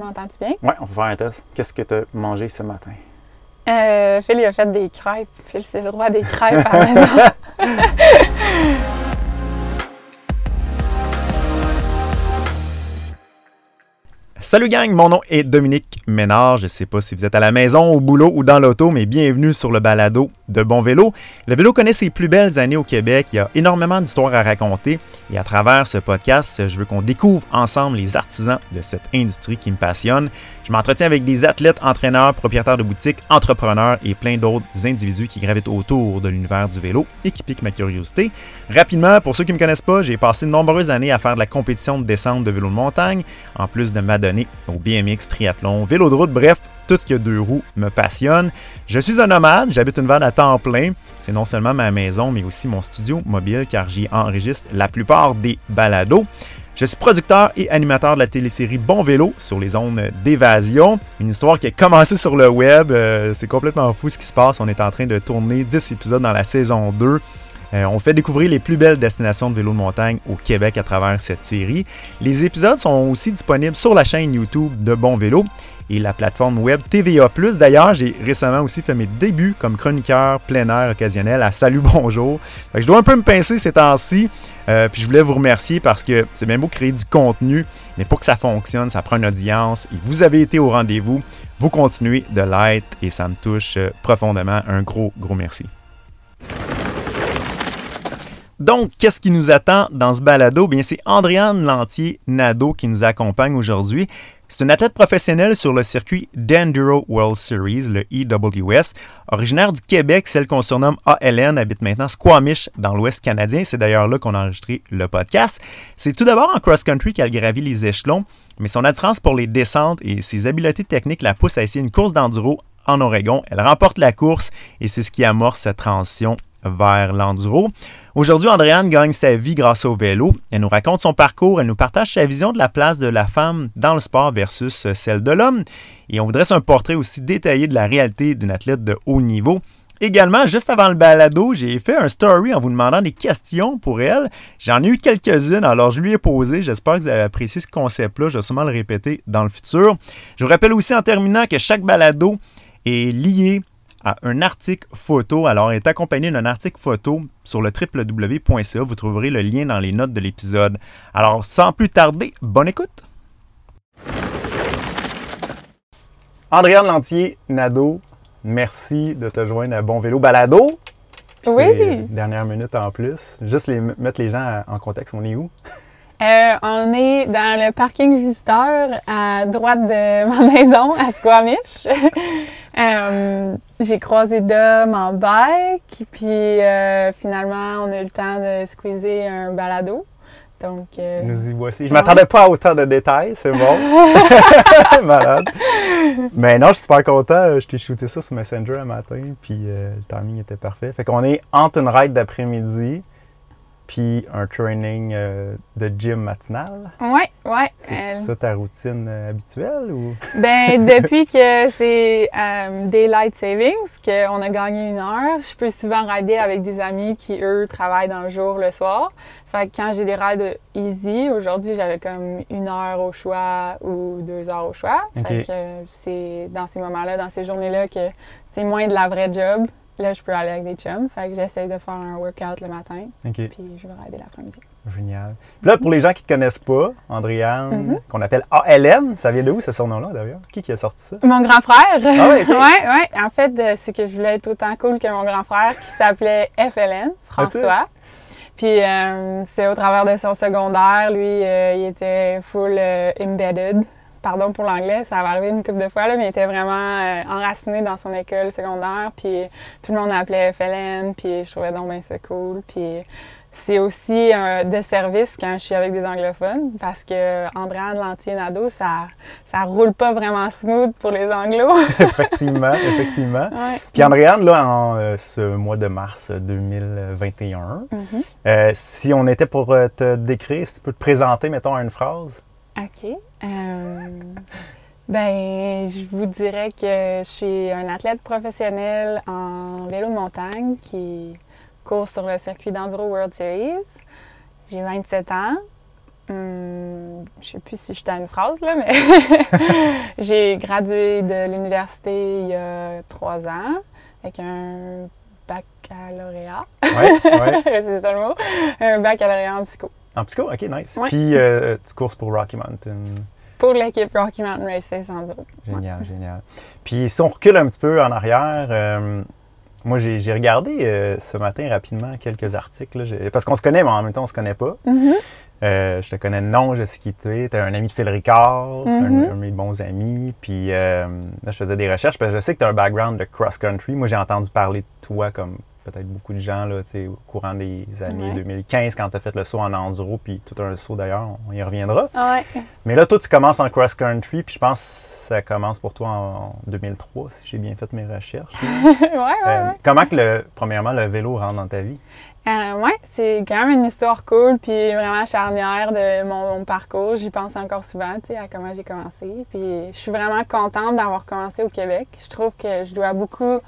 Tu m'entends-tu bien? Ouais, on va faire un test. Qu'est-ce que tu as mangé ce matin? Euh, Phil, il a fait des crêpes. Phil, c'est le roi des crêpes à la maison. Salut gang, mon nom est Dominique Ménard. Je sais pas si vous êtes à la maison, au boulot ou dans l'auto, mais bienvenue sur le balado de Bon Vélo. Le vélo connaît ses plus belles années au Québec. Il y a énormément d'histoires à raconter et à travers ce podcast, je veux qu'on découvre ensemble les artisans de cette industrie qui me passionne. Je m'entretiens avec des athlètes, entraîneurs, propriétaires de boutiques, entrepreneurs et plein d'autres individus qui gravitent autour de l'univers du vélo et qui piquent ma curiosité. Rapidement, pour ceux qui ne me connaissent pas, j'ai passé de nombreuses années à faire de la compétition de descente de vélo de montagne, en plus de m'adonner au BMX, triathlon, vélo de route, bref, tout ce qui a deux roues me passionne. Je suis un nomade, j'habite une vanne à temps plein. C'est non seulement ma maison, mais aussi mon studio mobile car j'y enregistre la plupart des balados. Je suis producteur et animateur de la télésérie Bon Vélo sur les zones d'évasion. Une histoire qui a commencé sur le web. Euh, c'est complètement fou ce qui se passe. On est en train de tourner 10 épisodes dans la saison 2. Euh, on fait découvrir les plus belles destinations de vélo de montagne au Québec à travers cette série. Les épisodes sont aussi disponibles sur la chaîne YouTube de Bon Vélo et la plateforme web TVA+. D'ailleurs, j'ai récemment aussi fait mes débuts comme chroniqueur plein air occasionnel à Salut Bonjour. je dois un peu me pincer ces temps-ci, euh, puis je voulais vous remercier parce que c'est bien beau créer du contenu, mais pour que ça fonctionne, ça prend une audience et vous avez été au rendez-vous. Vous continuez de l'être et ça me touche euh, profondément. Un gros, gros merci. Donc, qu'est-ce qui nous attend dans ce balado? Bien, c'est Andréane Lantier-Nadeau qui nous accompagne aujourd'hui. C'est une athlète professionnelle sur le circuit d'Enduro World Series, le EWS. Originaire du Québec, celle qu'on surnomme ALN habite maintenant Squamish dans l'Ouest canadien. C'est d'ailleurs là qu'on a enregistré le podcast. C'est tout d'abord en cross-country qu'elle gravit les échelons, mais son attirance pour les descentes et ses habiletés techniques la poussent à essayer une course d'enduro en Oregon. Elle remporte la course et c'est ce qui amorce cette transition vers l'enduro. Aujourd'hui, Andréane gagne sa vie grâce au vélo. Elle nous raconte son parcours, elle nous partage sa vision de la place de la femme dans le sport versus celle de l'homme. Et on vous dresse un portrait aussi détaillé de la réalité d'une athlète de haut niveau. Également, juste avant le balado, j'ai fait un story en vous demandant des questions pour elle. J'en ai eu quelques-unes, alors je lui ai posé. J'espère que vous avez apprécié ce concept-là. Je vais sûrement le répéter dans le futur. Je vous rappelle aussi en terminant que chaque balado est lié à un article photo. Alors, il est accompagné d'un article photo sur le www.ca. Vous trouverez le lien dans les notes de l'épisode. Alors, sans plus tarder, bonne écoute! Andréane Lantier, Nado, merci de te joindre à Bon Vélo Balado. oui! Dernière minute en plus. Juste les, mettre les gens en contexte, on est où? Euh, on est dans le parking visiteur à droite de ma maison à Squamish. Euh, j'ai croisé Dom en bike, puis euh, finalement, on a eu le temps de squeezer un balado. Donc, euh, Nous y voici. Je m'attendais pas à autant de détails, c'est bon. Malade. Mais non, je suis super content. Je t'ai shooté ça sur Messenger un matin, puis le timing était parfait. Fait qu'on est entre une ride d'après-midi, puis un training euh, de gym matinal. Oui, oui. C'est euh, ça ta routine euh, habituelle ou? ben depuis que c'est Daylight Savings, qu'on a gagné une heure, je peux souvent rider avec des amis qui, eux, travaillent dans le jour, le soir. Fait que quand j'ai des rides easy, aujourd'hui, j'avais comme une heure au choix ou deux heures au choix. Fait que c'est dans ces moments-là, dans ces journées-là, que c'est moins de la vraie job. Là, je peux aller avec des chums. Fait que j'essaie de faire un workout le matin. Puis je vais rider l'après-midi. Génial. Puis là, pour les gens qui ne te connaissent pas, Andréane, mm-hmm. qu'on appelle ALN, ça vient de où ce surnom-là d'ailleurs? Qui, qui a sorti ça? Mon grand frère. Ah oui, ouais, ouais. En fait, euh, c'est que je voulais être autant cool que mon grand frère qui s'appelait FLN, François. Puis euh, c'est au travers de son secondaire, lui, euh, il était full embedded pardon pour l'anglais, ça va arriver une couple de fois, là, mais il était vraiment euh, enraciné dans son école secondaire, puis tout le monde l'appelait FLN, puis je trouvais donc bien ça cool, puis c'est aussi un de service quand je suis avec des anglophones, parce que Andréane Lantier-Nadeau, ça, ça roule pas vraiment smooth pour les anglos. effectivement, effectivement. Puis Andréane, là, en euh, ce mois de mars 2021, mm-hmm. euh, si on était pour te décrire, si tu peux te présenter, mettons, une phrase. OK. Euh, ben, je vous dirais que je suis un athlète professionnel en vélo de montagne qui court sur le circuit d'Enduro World Series. J'ai 27 ans. Hum, je sais plus si j'étais à une phrase, là, mais j'ai gradué de l'université il y a trois ans avec un baccalauréat. Ouais, ouais. c'est ça le mot. Un baccalauréat en psycho. En psycho, ok, nice. Ouais. Puis euh, tu courses pour Rocky Mountain. Pour l'équipe Rocky Mountain Race Face en gros. Génial, génial. Puis si on recule un petit peu en arrière, euh, moi j'ai regardé euh, ce matin rapidement quelques articles. là. Parce qu'on se connaît, mais en même temps on se connaît pas. Mhm. Euh, je te connais de nom, je sais qui tu es. Tu es un ami de Phil Ricard, un- Mhm. un, de mes bons amis. Puis euh, là, je faisais des recherches parce que je sais que tu as un background de cross-country. Moi, j'ai entendu parler de toi comme peut-être beaucoup de gens là, au courant des années Ouais. 2015 quand tu as fait le saut en enduro, puis tout un saut d'ailleurs, on y reviendra. Ouais. Mais là, toi, tu commences en cross-country, puis je pense que ça commence pour toi en 2003, si j'ai bien fait mes recherches. ouais, Euh. Comment que, le, premièrement, le vélo rentre dans ta vie? Euh, ouais, c'est quand même une histoire cool puis vraiment charnière de mon, mon parcours. J'y pense encore souvent, tu sais, à comment j'ai commencé. Puis je suis vraiment contente d'avoir commencé au Québec. Je trouve que je dois beaucoup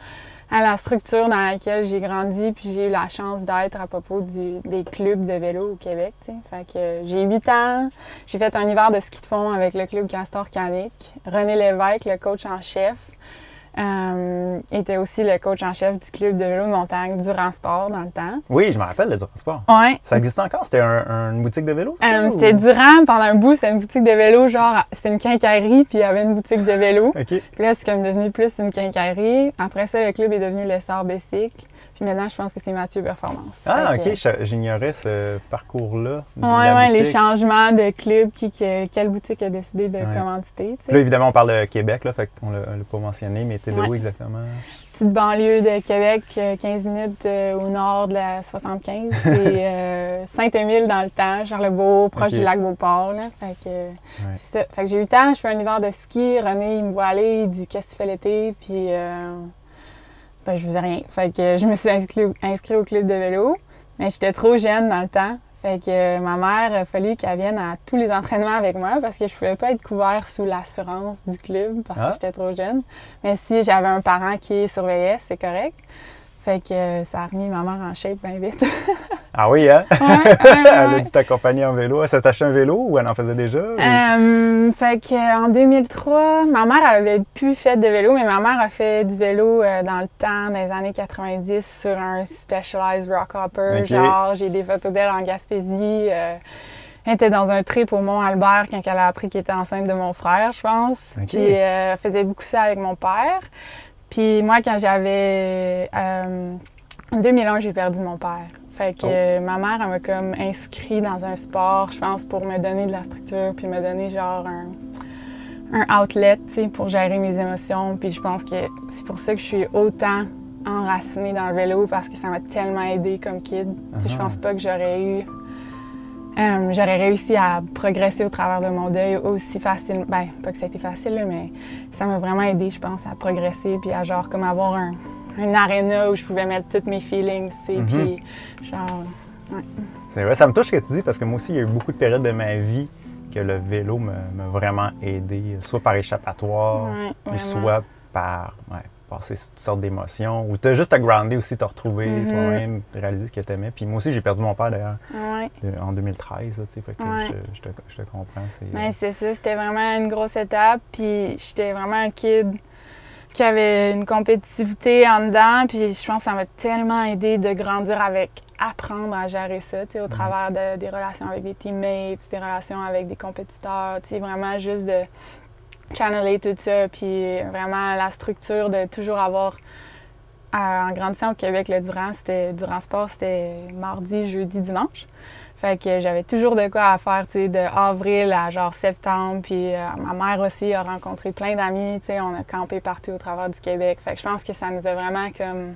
à la structure dans laquelle j'ai grandi puis j'ai eu la chance d'être à propos du- des clubs de vélo au Québec. Fait que j'ai 8 ans, j'ai fait un hiver de ski de fond avec le club Castor Canic. René Lévesque, le coach en chef, euh, était aussi le coach en chef du club de vélo de montagne Durand Sport dans le temps. Oui, je me rappelle le transport. Ouais. Ça existe encore? C'était un- un- une boutique de vélo? Euh, c'était Durand pendant un bout, c'était une boutique de vélo, genre c'était une quincaillerie, puis il y avait une boutique de vélo. Puis là, c'est comme devenu plus une quincaillerie. Après ça, le club est devenu l'essor Bicycle. Maintenant, je pense que c'est Mathieu Performance. Ah, que- OK. J'ignorais ce parcours-là. la ouais, les changements de club, qui, que- quelle boutique a décidé de Ouais. commanditer, Là, évidemment, on parle de Québec, là, fait qu'on l'a on l'a pas mentionné, mais t'es de où exactement? Petite banlieue de Québec, euh, 15 minutes euh, au nord de la 75. C'est euh, Saint-Émile dans le temps, Charlebourg, proche du lac Beauport, là. Fait que... C'est ça. Fait que j'ai eu le temps, je fais un hiver de ski. René, il me voit aller, il dit Qu'est-ce que tu fais l'été? Puis, euh, ben, je faisais rien. Fait que je me suis inscrit, inscrit au club de vélo. Mais j'étais trop jeune dans le temps. Fait que euh, ma mère, a fallu qu'elle vienne à tous les entraînements avec moi parce que je pouvais pas être couvert sous l'assurance du club parce Ah. que j'étais trop jeune. Mais si j'avais un parent qui surveillait, c'est correct. Fait que euh, ça a remis ma mère en shape bien vite. Ah oui, hein? Ouais, ouais, ouais, Elle a dû t'accompagner en vélo. Elle s'est acheté un vélo ou elle en faisait déjà? ou- Euh, fait que, euh, en 2003, ma mère elle avait plus fait de vélo, mais ma mère a fait du vélo dans le temps, dans les années 90, sur un Specialized Rock Hopper. Genre, j'ai des photos d'elle en Gaspésie. elle était dans un trip au Mont-Albert quand elle a appris qu'elle était enceinte de mon frère, je pense. Puis elle faisait beaucoup ça avec mon père. Puis moi, quand j'avais... euh, en 2001, j'ai perdu mon père. Fait que Oh. euh, ma mère, elle m'a comme inscrit dans un sport, je pense, pour me donner de la structure, puis me donner genre un, un outlet, tu sais, pour gérer mes émotions. Puis je pense que c'est pour ça que je suis autant enracinée dans le vélo, parce que ça m'a tellement aidé comme kid. Tu sais, je Ah. pense pas que j'aurais eu... euh, j'aurais réussi à progresser au travers de mon deuil aussi facilement. Ben, pas que ça a été facile, là, mais ça m'a vraiment aidé, je pense, à progresser, puis à genre comme avoir un, un aréna où je pouvais mettre tous mes feelings, tu sais, Mhm. puis genre... C'est vrai, ça me touche ce que tu dis parce que moi aussi, il y a eu beaucoup de périodes de ma vie que le vélo m'a vraiment aidé, soit par échappatoire, Ouais, soit par ouais, passer toutes sortes d'émotions, ou t'as juste te grounder aussi, te retrouver Mhm. toi-même, réaliser ce que t'aimais. Puis moi aussi, j'ai perdu mon père d'ailleurs Ouais. en 2013, là, tu sais, fait que Ouais. je, je te, je te comprends. c'est- c'est ça, c'était vraiment une grosse étape. Puis j'étais vraiment un kid qui avait une compétitivité en dedans. Puis je pense que ça m'a tellement aidé de grandir avec, apprendre à gérer ça, tu sais, au travers de- des relations avec des teammates, des relations avec des compétiteurs, tu sais, vraiment juste de channeler tout ça. Puis vraiment la structure de toujours avoir. euh, en grandissant au Québec, le Durand, c'était Durand Sport, c'était mardi, jeudi, dimanche. Fait que j'avais toujours de quoi à faire, tu sais, de avril à genre septembre. Puis euh, ma mère aussi a rencontré plein d'amis, tu sais, on a campé partout au travers du Québec. Fait que je pense que ça nous a vraiment comme...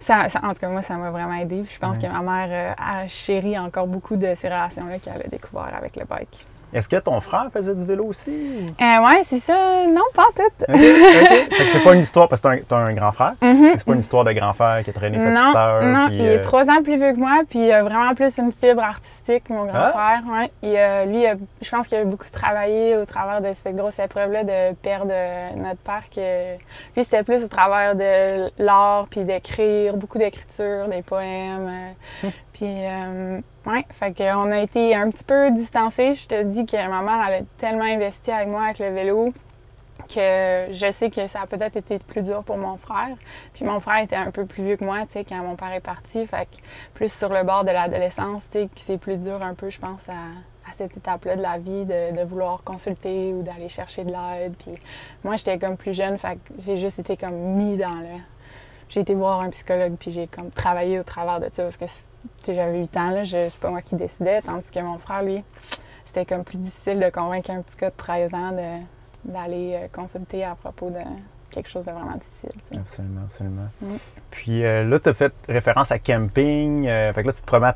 Ça, ça- en tout cas, moi, ça m'a vraiment aidé. Puis je pense Ouais. que ma mère euh, a chéri encore beaucoup de ces relations-là qu'elle a découvert avec le bike. Est-ce que ton frère faisait du vélo aussi? Euh, ouais, c'est ça. Non, pas en tout. OK, c'est pas une histoire, parce que t'as un, t'as un grand frère. Mhm. C'est pas une histoire de grand frère qui a traîné sa petite Non, sœur. non, puis, il est euh, trois ans plus vieux que moi, puis il a vraiment plus une fibre artistique, mon grand Ah. frère. Ouais. Et, euh, lui, je pense qu'il a beaucoup travaillé au travers de cette grosse épreuve-là de perdre notre père. Que, lui, c'était plus au travers de l'art, puis d'écrire, beaucoup d'écriture, des poèmes. Hum. Puis, euh, Oui, fait qu'on a été un petit peu distancés. Je te dis que ma mère, elle a tellement investi avec moi avec le vélo que je sais que ça a peut-être été plus dur pour mon frère. Puis mon frère était un peu plus vieux que moi, tu sais, quand mon père est parti. Fait que plus sur le bord de l'adolescence, tu sais, c'est plus dur un peu, je pense, à, cette étape-là de la vie, de, vouloir consulter ou d'aller chercher de l'aide. Puis moi, j'étais comme plus jeune, fait que j'ai juste été comme mis dans le... J'ai été voir un psychologue, puis j'ai comme travaillé au travers de ça, parce que, j'avais 8 ans, là, c'est pas moi qui décidais, tandis que mon frère, lui, c'était comme plus difficile de convaincre un petit gars de 13 ans d'aller euh, consulter à propos de quelque chose de vraiment difficile. Absolument, absolument. Mm. Puis euh, là, tu as fait référence à camping. Euh, fait que là, tu te promets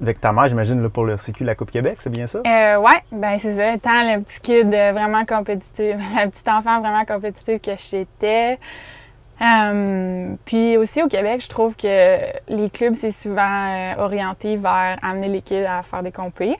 avec ta mère, j'imagine, pour le CQ la Coupe Québec, c'est bien ça? Euh, oui, ben c'est ça. Étant le petit kid vraiment compétitif, la petite enfant vraiment compétitive que j'étais. Euh, puis aussi au Québec, je trouve que les clubs, c'est souvent orienté vers amener les kids à faire des compés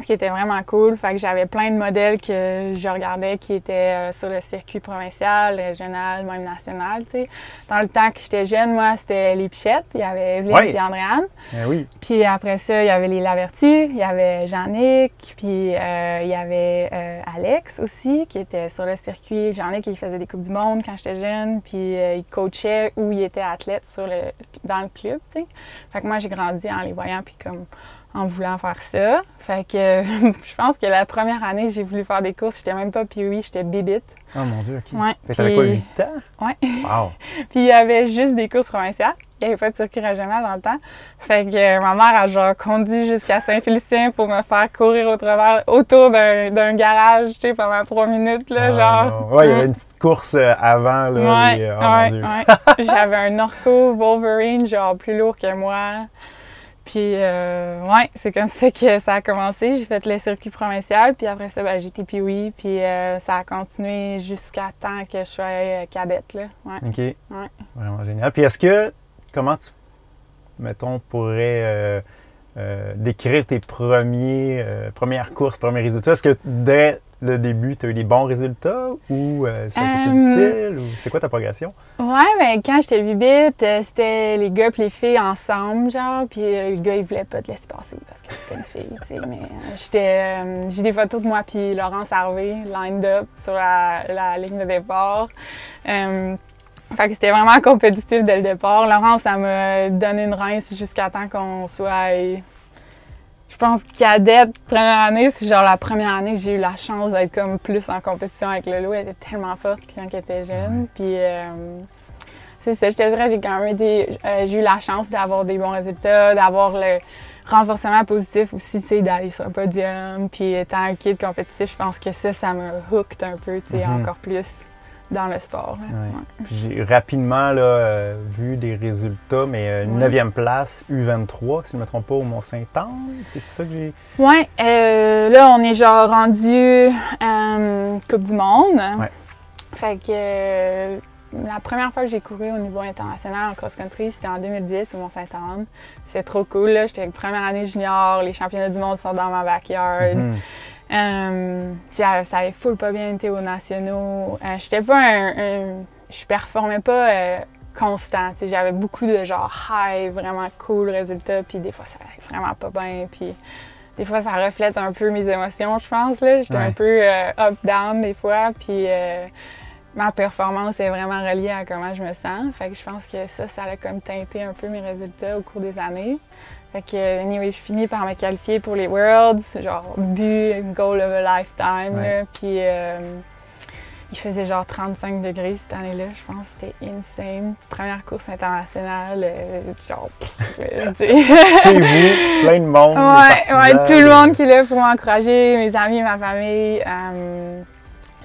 ce qui était vraiment cool. Fait que j'avais plein de modèles que je regardais qui étaient euh, sur le circuit provincial, régional, même national, tu sais. Dans le temps que j'étais jeune, moi, c'était les Pichettes. Il y avait Evelyne et Andréane. Ben oui. Puis après ça, il y avait les Lavertu, il y avait Jeannick, puis euh, il y avait euh, Alex aussi, qui était sur le circuit. Jeannick, il faisait des Coupes du Monde quand j'étais jeune, puis il coachait ou il était athlète sur le, dans le club, tu sais. Fait que moi, j'ai grandi en les voyant, puis comme en voulant faire ça. Fait que je pense que la première année, j'ai voulu faire des courses. J'étais même pas oui, j'étais bibite. Oh mon Dieu, OK. Ouais, fait t'avais quoi, 8 ans? Ouais. Wow. puis il y avait juste des courses provinciales. Il n'y avait pas de circuit régional dans le temps. Fait que euh, ma mère a genre conduit jusqu'à Saint-Félicien pour me faire courir au travers, autour d'un garage, tu sais, pendant trois minutes, là, ah, genre. Ouais, il y avait une petite course euh, avant, là. Ouais, oh, ouais, ouais. J'avais un Norco Wolverine, genre plus lourd que moi. Puis, euh, ouais, c'est comme ça que ça a commencé. J'ai fait le circuit provincial, puis après ça, ben, j'ai été puis puis euh, ça a continué jusqu'à temps que je sois euh, cadette, là. Ouais. OK. Ouais. Vraiment génial. Puis est-ce que, comment tu, mettons, pourrais décrire tes premiers, premières courses, premiers résultats? Est-ce que dès le début, tu as eu des bons résultats ou euh, c'est un peu plus difficile? Ou c'est quoi ta progression? Ouais, ben quand j'étais bibite, euh, c'était les gars et les filles ensemble, genre. Puis euh, les gars, ils voulaient pas te laisser passer parce que c'était une fille, tu sais. Mais j'étais, j'ai des photos de moi puis Laurence Harvey, lined up sur la, la ligne de départ. Fait que c'était vraiment compétitif dès le départ. Laurence, ça m'a donné une rince jusqu'à temps qu'on soit pense cadette, première année, c'est genre la première année que j'ai eu la chance d'être comme plus en compétition avec Lolo. Elle était tellement forte quand elle était jeune. Puis euh, c'est ça, je te dirais, j'ai quand même été. Euh, j'ai eu la chance d'avoir des bons résultats, d'avoir le renforcement positif aussi, tu sais, d'aller sur un podium. Puis étant un kid compétitif, je pense que ça, ça m'a hooked un peu, tu sais, mm-hmm. encore plus dans le sport. J'ai rapidement là, euh, vu des résultats, mais une neuvième place, U23, si je ne me trompe pas, au Mont-Saint-Anne. C'est ça que j'ai. Oui, euh, là, on est genre rendu euh, Coupe du Monde. Ouais. Fait que la première fois que j'ai couru au niveau international en cross-country, c'était en 2010 au Mont-Saint-Anne. C'est trop cool. J'étais première année junior, les championnats du monde sont dans ma backyard. Mm-hmm. Euh, ça avait full pas bien été aux nationaux. Euh, j'étais pas un, Je performais pas euh, constant. J'avais beaucoup de genre high, vraiment cool résultats, puis des fois ça allait vraiment pas bien. Puis des fois ça reflète un peu mes émotions, je pense. J'étais un peu up-down des fois, puis ma performance est vraiment reliée à comment je me sens. Fait que je pense que ça, ça a comme teinté un peu mes résultats au cours des années. Fait que, anyway, je finis par me qualifier pour les Worlds, genre but, goal of a lifetime. puis euh, il faisait genre 35 degrés cette année-là, je pense. C'était insane. Première course internationale, euh, genre. Chez vous, plein de monde. Ouais, ouais, tout le monde qui est là pour m'encourager, mes amis, ma famille. Euh,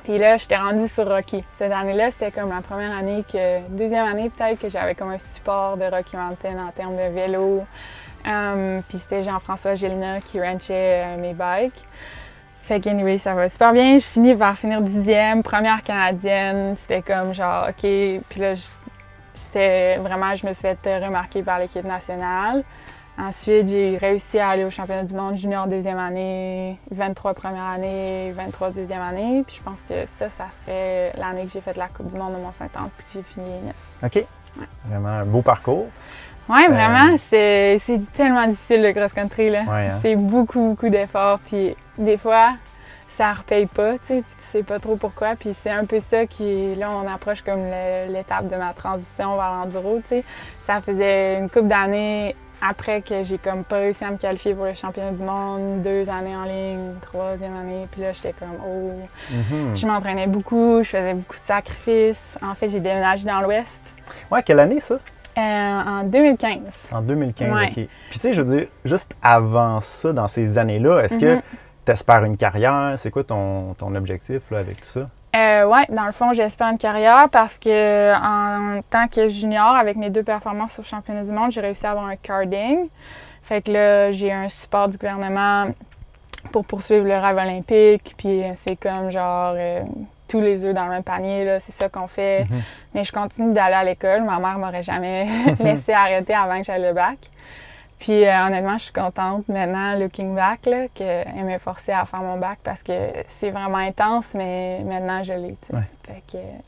puis là, j'étais rendue sur Rocky. Cette année-là, c'était comme la première année que, deuxième année peut-être, que j'avais comme un support de Rocky Mountain en termes de vélo. Um, puis c'était Jean-François Gélina qui ranchait euh, mes bikes. Fait que, anyway, ça va super bien. Je finis par finir dixième, première canadienne. C'était comme genre, OK. Puis là, c'était vraiment, je me suis fait remarquer par l'équipe nationale. Ensuite, j'ai réussi à aller au championnat du monde junior deuxième année, 23 première année, 23 deuxième année. Puis je pense que ça, ça serait l'année que j'ai fait la Coupe du monde de Mont-Saint-Anne, puis que j'ai fini neuf. OK. Vraiment un beau parcours. Oui, vraiment, c'est tellement difficile le cross-country. là. Ouais, hein. C'est beaucoup, beaucoup d'efforts. Puis des fois, ça ne repaye pas, tu sais, puis tu sais pas trop pourquoi. Puis c'est un peu ça qui, là, on approche comme l'étape de ma transition vers l'enduro, tu sais. Ça faisait une couple d'années après que j'ai comme pas réussi à me qualifier pour le championnat du monde, deux années en ligne, troisième année. Puis là, j'étais comme, oh, Mhm. je m'entraînais beaucoup, je faisais beaucoup de sacrifices. En fait, j'ai déménagé dans l'Ouest Ouais, quelle année ça? Euh, en 2015. En 2015, Ouais. OK. Puis tu sais, je veux dire, juste avant ça, dans ces années-là, est-ce que Mhm. tu espères une carrière? C'est quoi ton, ton objectif là, avec tout ça? Euh, ouais, dans le fond, j'espère une carrière parce que en tant que junior, avec mes deux performances au championnat du monde, j'ai réussi à avoir un carding. Fait que là, j'ai un support du gouvernement pour poursuivre le rêve olympique. Puis euh, c'est comme genre euh, tous les œufs dans le même panier, là, c'est ça qu'on fait. Mhm. Mais je continue d'aller à l'école. Ma mère m'aurait jamais laissé arrêter avant que j'aille le bac. Puis euh, honnêtement, je suis contente maintenant, looking back, là, qu'elle m'ait forcé à faire mon bac parce que c'est vraiment intense, mais maintenant je l'ai. Ouais.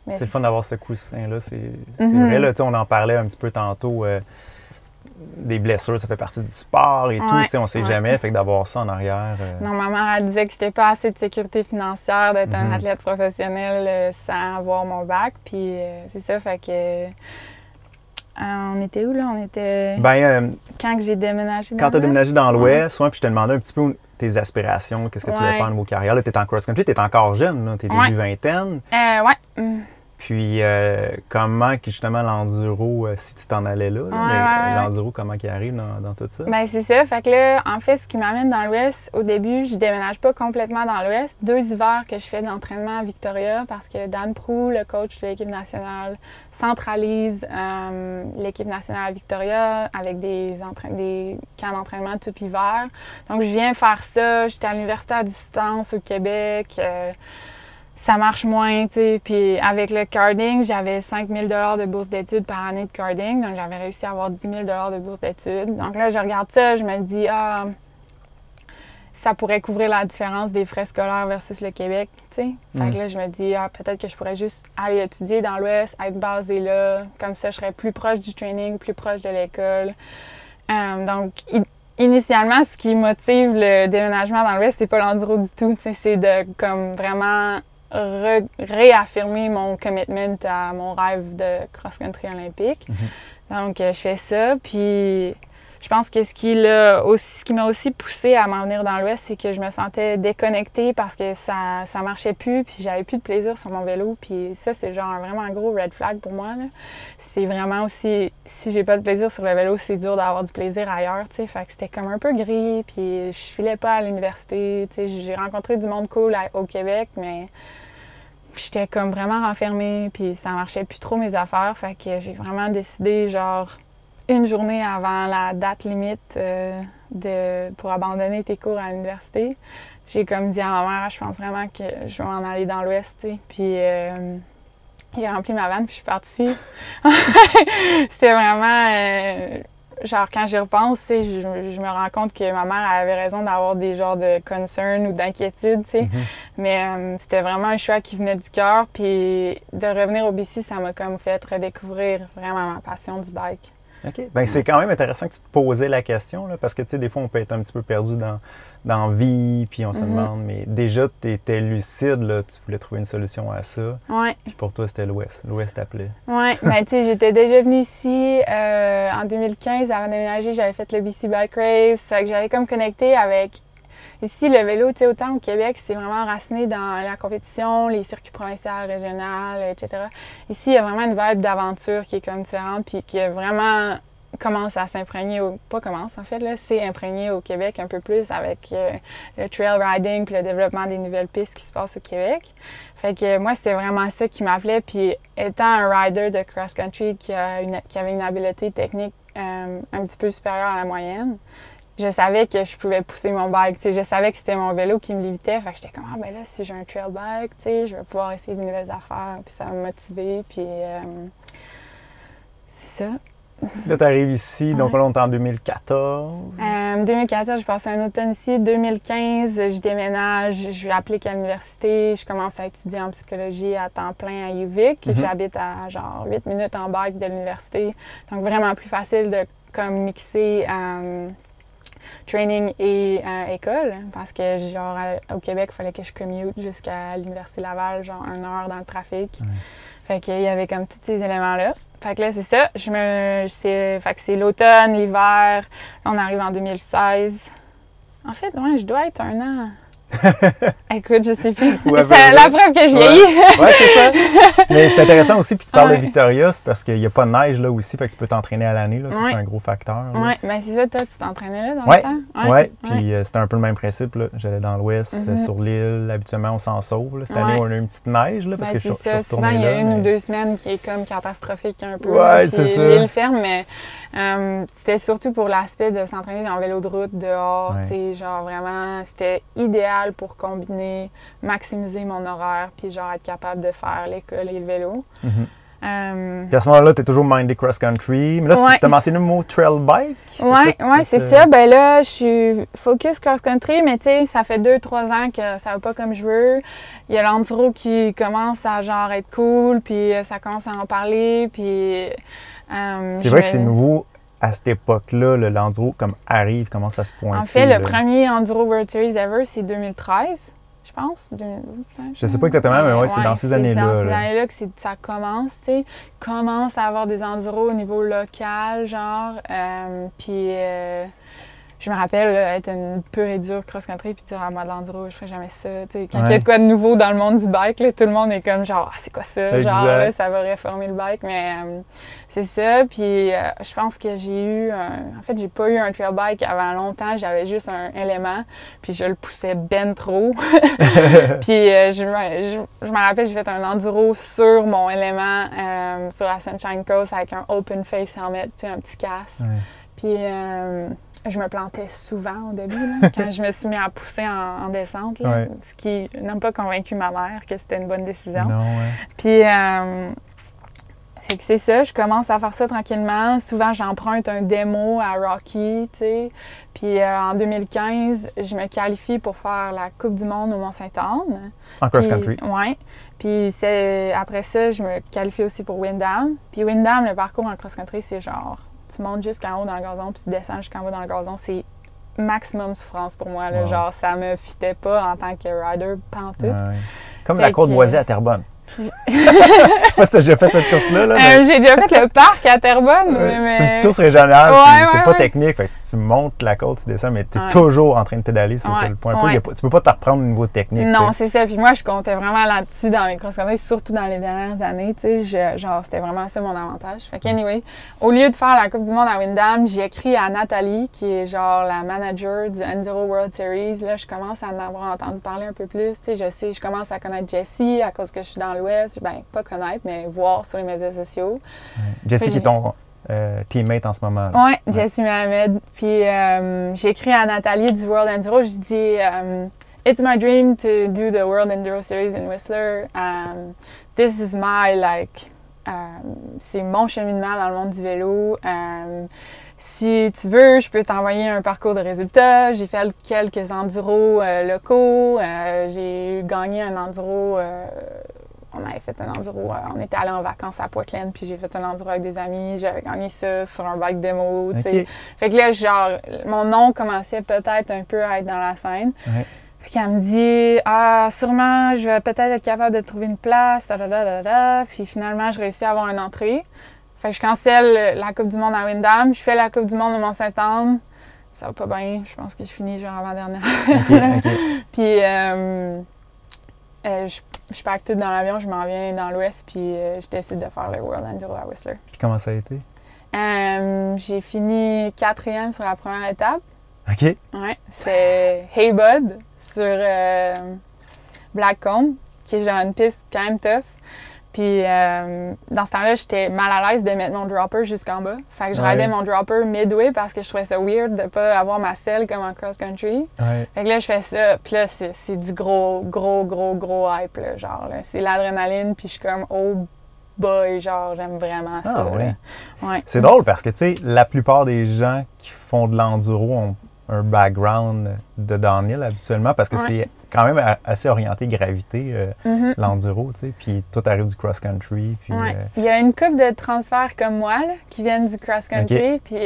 Mais C'est le fun d'avoir ce coussin-là. C'est c'est Mhm. vrai, là, on en parlait un petit peu tantôt. euh, des blessures, ça fait partie du sport et tout. Tu sais, On sait ouais. jamais. Fait que d'avoir ça en arrière. euh, Non, ma mère, elle disait que c'était pas assez de sécurité financière d'être Mhm. un athlète professionnel euh, sans avoir mon bac. Puis euh, c'est ça, fait que. on était où là? On était. Ben, euh, quand que j'ai déménagé dans quand tu as l'Ouest? déménagé dans l'Ouest, ouais, puis je te demandais un petit peu tes aspirations, qu'est-ce que tu voulais faire au niveau carrière. Tu es en cross-country, encore jeune, tu es Ouais. début vingtaine. Euh, ouais. Puis, euh, comment justement l'enduro, euh, si tu t'en allais là, là, Ouais, mais ouais, ouais. l'enduro, comment qu'il arrive dans, dans tout ça? Ben c'est ça. Fait que là, en fait, ce qui m'amène dans l'Ouest, au début, je déménage pas complètement dans l'Ouest. Deux hivers que je fais d'entraînement à Victoria parce que Dan Prou, le coach de l'équipe nationale, centralise euh, l'équipe nationale à Victoria avec des, des camps d'entraînement tout l'hiver. Donc, je viens faire ça. J'étais à l'université à distance au Québec. Ça marche moins, tu sais. Puis avec le carding, j'avais 5 000 de bourse d'études par année de carding. Donc, j'avais réussi à avoir 10 000 de bourse d'études. Donc là, je regarde ça, je me dis, ah, ça pourrait couvrir la différence des frais scolaires versus le Québec, tu sais. Fait Mm. que là, je me dis, ah, peut-être que je pourrais juste aller étudier dans l'Ouest, être basée là. Comme ça, je serais plus proche du training, plus proche de l'école. Euh, donc, initialement, ce qui motive le déménagement dans l'Ouest, c'est pas l'enduro du tout. tu sais, C'est de comme vraiment réaffirmer mon commitment à mon rêve de cross-country olympique. Donc, euh, je fais ça. Puis, je pense que ce qui, l'a aussi, m'a aussi poussé à m'en venir dans l'Ouest, c'est que je me sentais déconnectée parce que ça, ça marchait plus, puis j'avais plus de plaisir sur mon vélo. Puis ça, c'est genre un vraiment gros red flag pour moi. C'est vraiment aussi, si j'ai pas de plaisir sur le vélo, c'est dur d'avoir du plaisir ailleurs, tu sais. Fait que c'était comme un peu gris, puis je filais pas à l'université, tu sais. J'ai rencontré du monde cool au Québec, mais j'étais comme vraiment renfermée, puis ça marchait plus trop mes affaires. Fait que j'ai vraiment décidé, genre, une journée avant la date limite euh, de, pour abandonner tes cours à l'université. J'ai comme dit à ma mère, je pense vraiment que je vais m'en aller dans l'Ouest, tu sais. Puis euh, j'ai rempli ma vanne, puis je suis partie. C'était vraiment... euh, genre, quand j'y repense, je, je me rends compte que ma mère avait raison d'avoir des genres de concern ou d'inquiétude, tu sais. Mhm. Mais euh, c'était vraiment un choix qui venait du cœur. Puis de revenir au BC, ça m'a comme fait redécouvrir vraiment ma passion du bike. OK. Ben, c'est quand même intéressant que tu te posais la question, là, parce que, tu sais, des fois, on peut être un petit peu perdu dans, dans la vie, puis on se Mhm. demande, mais déjà, tu étais lucide, là, tu voulais trouver une solution à ça, Ouais, puis pour toi, c'était l'Ouest. L'Ouest t'appelait. ouais. ben, tu sais, j'étais déjà venue ici euh, en 2015. Avant de déménager, j'avais fait le BC Bike Race. Fait que j'avais comme connecté avec. Ici, le vélo, tu sais, autant au Québec, c'est vraiment enraciné dans la compétition, les circuits provinciaux, régionaux, etc. Ici, il y a vraiment une vibe d'aventure qui est comme différente, puis qui vraiment commence à s'imprégner, au... pas commence en fait, là, c'est imprégné au Québec un peu plus avec euh, le trail riding puis le développement des nouvelles pistes qui se passent au Québec. Fait que moi, c'était vraiment ça qui m'appelait. Puis étant un rider de cross-country qui avait une habileté technique euh, un petit peu supérieure à la moyenne, je savais que je pouvais pousser mon bike. je savais que c'était mon vélo qui me limitait. Fait que j'étais comme, ah ben là, si j'ai un trail bike, je vais pouvoir essayer de nouvelles affaires. Puis ça m'a motivé. Puis euh, c'est ça. Là, tu arrives ici, donc là, on est en 2014. Euh, 2014, je passé un automne ici. 2015, je déménage, je applique à l'université, je commence à étudier en psychologie à temps plein à UVic. Mhm. J'habite à genre 8 minutes en bike de l'université. Donc vraiment plus facile de comme mixé euh, training et euh, école parce que genre à- au Québec, il fallait que je commute jusqu'à l'Université Laval, genre une heure dans le trafic. Ouais. Fait qu'il y avait comme tous ces éléments-là. Fait que là, c'est ça. Je me, c'est, fait que c'est l'automne, l'hiver. Là, on arrive en 2016. En fait, ouais, je dois être un an. Écoute, je sais plus. Ouais, c'est la preuve que je vieillis. Ouais, c'est ça. Mais c'est intéressant aussi, puis tu parles Ouais. de Victoria, c'est parce qu'il n'y a pas de neige là aussi, fait que tu peux t'entraîner à l'année. Là, ça, c'est un gros facteur. là. Ouais, ben c'est ça, toi, tu t'entraînais là dans le temps? Ouais, puis euh, c'était un peu le même principe. là. J'allais dans l'ouest, euh, Mhm. sur l'île. Habituellement, on s'en sauve. là. Cette année, on a eu une petite neige là, parce Ben, que je, suis- je ça. suis Souvent, il y a là, une ou mais- deux semaines qui est comme catastrophique un peu. Puis c'est ça. L'île ferme, mais euh, c'était surtout pour l'aspect de s'entraîner en vélo de route dehors. Tu sais, genre vraiment, c'était idéal pour combiner, maximiser mon horaire, puis genre être capable de faire l'école et le vélo. Mhm. Euh, Puis à ce moment-là, tu es toujours minded cross-country. Mais là, Ouais. tu as mentionné le mot trail bike. Là, ouais, c'est ça. Ben là, je suis focus cross-country, mais tu sais, ça fait deux, trois ans que ça va pas comme je veux. Il y a l'enduro qui commence à genre être cool, puis euh, ça commence à en parler, puis... euh, C'est vrai me- que c'est nouveau à cette époque-là, le l'enduro comme arrive, commence à se pointer. En fait, le là. premier Enduro World Series ever, c'est 2013, je pense. De- Je sais pas exactement, mais ouais, c'est dans ces années-là, C'est dans ces là. années-là que ça commence, tu sais. Commence à avoir des enduros au niveau local, genre. euh, puis euh, je me rappelle là, être une pure et dure cross-country puis dire, ah, moi, de l'enduro, je ferais jamais ça. Tu sais, quand il y a de quoi de nouveau dans le monde du bike, là, tout le monde est comme, genre, ah, c'est quoi ça? Genre, là, ça va réformer le bike. Mais euh, c'est ça. Puis euh, je pense que j'ai eu, un- en fait, j'ai pas eu un trail bike avant longtemps. J'avais juste un élément, puis je le poussais ben trop. puis euh, je, me- je, je me rappelle, j'ai fait un enduro sur mon élément euh, sur la Sunshine Coast avec un open face helmet, tu sais, un petit casque. Ouais. Puis euh, je me plantais souvent au début, là, quand je me suis mis à pousser en, en descente, là, Ouais. ce qui n'a pas convaincu ma mère que c'était une bonne décision. Non, ouais. Puis, euh, c'est que c'est ça, je commence à faire ça tranquillement. Souvent, j'emprunte un démo à Rocky, tu sais. Puis, euh, en 2015, je me qualifie pour faire la Coupe du Monde au Mont-Saint-Anne. En cross-country. Ouais. Puis, après ça, je me qualifie aussi pour Windham. Puis, Windham, le parcours en cross-country, c'est genre, tu montes jusqu'en haut dans le gazon, puis tu descends jusqu'en bas dans le gazon. C'est maximum souffrance pour moi. Là. Wow. Genre, ça me fitait pas en tant que rider pantoute. Ouais, ouais. Comme Fait la côte boisée à Terrebonne. Je sais pas si t'as déjà fait cette course-là. Là, mais- Euh, j'ai déjà fait le parc à Terrebonne, Ouais, mais... C'est une petite course régionale, c'est pas technique. Fait tu montes la côte, tu descends, mais tu es Ouais. toujours en train de pédaler, c'est ça Ouais, le point. Un peu, ouais. y a pas- tu peux pas te reprendre au niveau technique. Non, c'est ça. Puis moi, je comptais vraiment là-dessus dans les cross-country, surtout dans les dernières années. Tu sais, genre, c'était vraiment ça mon avantage. Fait qu'anyway, au lieu de faire la Coupe du Monde à Windham, j'ai écrit à Nathalie, qui est genre la manager du Enduro World Series. Là, je commence à en avoir entendu parler un peu plus. Tu sais, je sais, je commence à connaître Jessie à cause que je suis dans l'Ouest. Ben, pas connaître, mais voir sur les médias sociaux. Jessie Oui. qui est ton euh, teammate en ce moment. là. Ouais, Jessie Mohamed. Puis euh, j'ai écrit à Nathalie du World Enduro. J'ai dit euh, It's my dream to do the World Enduro Series in Whistler. Um, this is my like. um, c'est mon cheminement dans le monde du vélo. Um, si tu veux, je peux t'envoyer un parcours de résultats. J'ai fait quelques enduros euh, locaux. Euh, j'ai gagné un enduro. On avait fait un enduro. euh, on était allé en vacances à Portland, puis j'ai fait un enduro avec des amis. J'avais gagné ça sur un bike démo. Fait que là, genre, mon nom commençait peut-être un peu à être dans la scène. Ouais. Fait qu'elle me dit Ah, sûrement, je vais peut-être être capable de trouver une place. Da, da, da. Puis finalement, je réussis à avoir une entrée. Fait que je cancelle la Coupe du Monde à Windham. Je fais la Coupe du Monde au Mont-Saint-Anne. Ça va pas bien. Je pense que je finis genre avant-dernière. Puis euh, euh, je, je pack tout dans l'avion, je m'en viens dans l'Ouest, puis euh, je décide de faire le World Enduro à Whistler. Puis comment ça a été? Euh, j'ai fini quatrième sur la première étape. OK. Ouais, c'est Hey Bud sur Blackcomb, qui est genre une piste quand même tough. Puis euh, dans ce temps-là, j'étais mal à l'aise de mettre mon dropper jusqu'en bas. Fait que je Ouais. ridais mon dropper midway parce que je trouvais ça weird de pas avoir ma selle comme en cross-country. Ouais. Fait que là, je fais ça, puis là, c'est du gros, gros, gros, gros hype, là, genre, là. C'est l'adrénaline, puis je suis comme, oh boy, genre, j'aime vraiment ça, Ah, ouais. Ouais. C'est drôle parce que, tu sais, la plupart des gens qui font de l'enduro ont un background de downhill habituellement parce que c'est quand même assez orienté gravité, euh, Mhm. l'enduro, tu sais. Puis toi, t'arrives du cross-country. Puis, Ouais. euh, Il y a une couple de transferts comme moi là, qui viennent du cross-country. Puis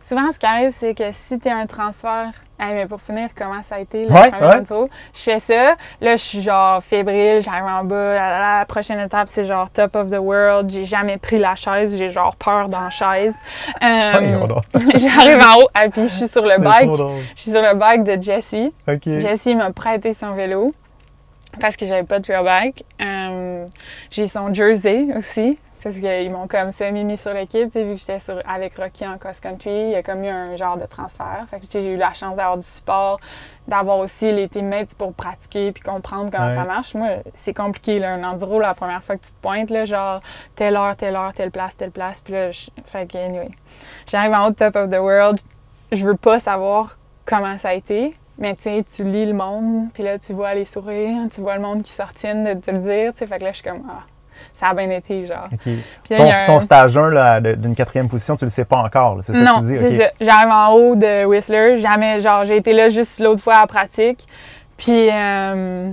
souvent, ce qui arrive, c'est que si tu es un transfert, Hey, mais pour finir, comment ça a été le Ouais, premier ouais. Je fais ça. Là, je suis genre fébrile, j'arrive en bas. La, la, la, la prochaine étape, c'est genre top of the world. J'ai jamais pris la chaise. J'ai genre peur dans la chaise. Euh, j'arrive en haut, et puis je suis sur le bike. Je suis sur le bike de Jessie. OK. Jessie m'a prêté son vélo parce que j'avais pas de trail bike. Euh, j'ai son jersey aussi parce qu'ils m'ont comme semi mis sur l'équipe, tu sais, vu que j'étais sur- avec Rocky en cross-country. Il y a comme eu un genre de transfert. Fait que tu sais, j'ai eu la chance d'avoir du support, d'avoir aussi les teammates pour pratiquer puis comprendre comment Ouais. ça marche. Moi, c'est compliqué, là, un enduro, la première fois que tu te pointes, là, genre telle heure, telle heure, telle place, telle place. Puis là, je- fait que, anyway. J'arrive en haut Top of the World. Je veux pas savoir comment ça a été. Mais tu sais, tu lis le monde, puis là, tu vois les sourires, tu vois le monde qui sortiennent de te le dire, tu sais. Fait que là, je suis comme, ah, ça a bien été, genre. Puis là, Ton, un- stage 1 là, de- d'une quatrième position, tu le sais pas encore, c'est ça non, que tu dis? c'est OK. ça. J'arrive en haut de Whistler. Jamais, genre, j'ai été là juste l'autre fois à pratique. Puis, euh,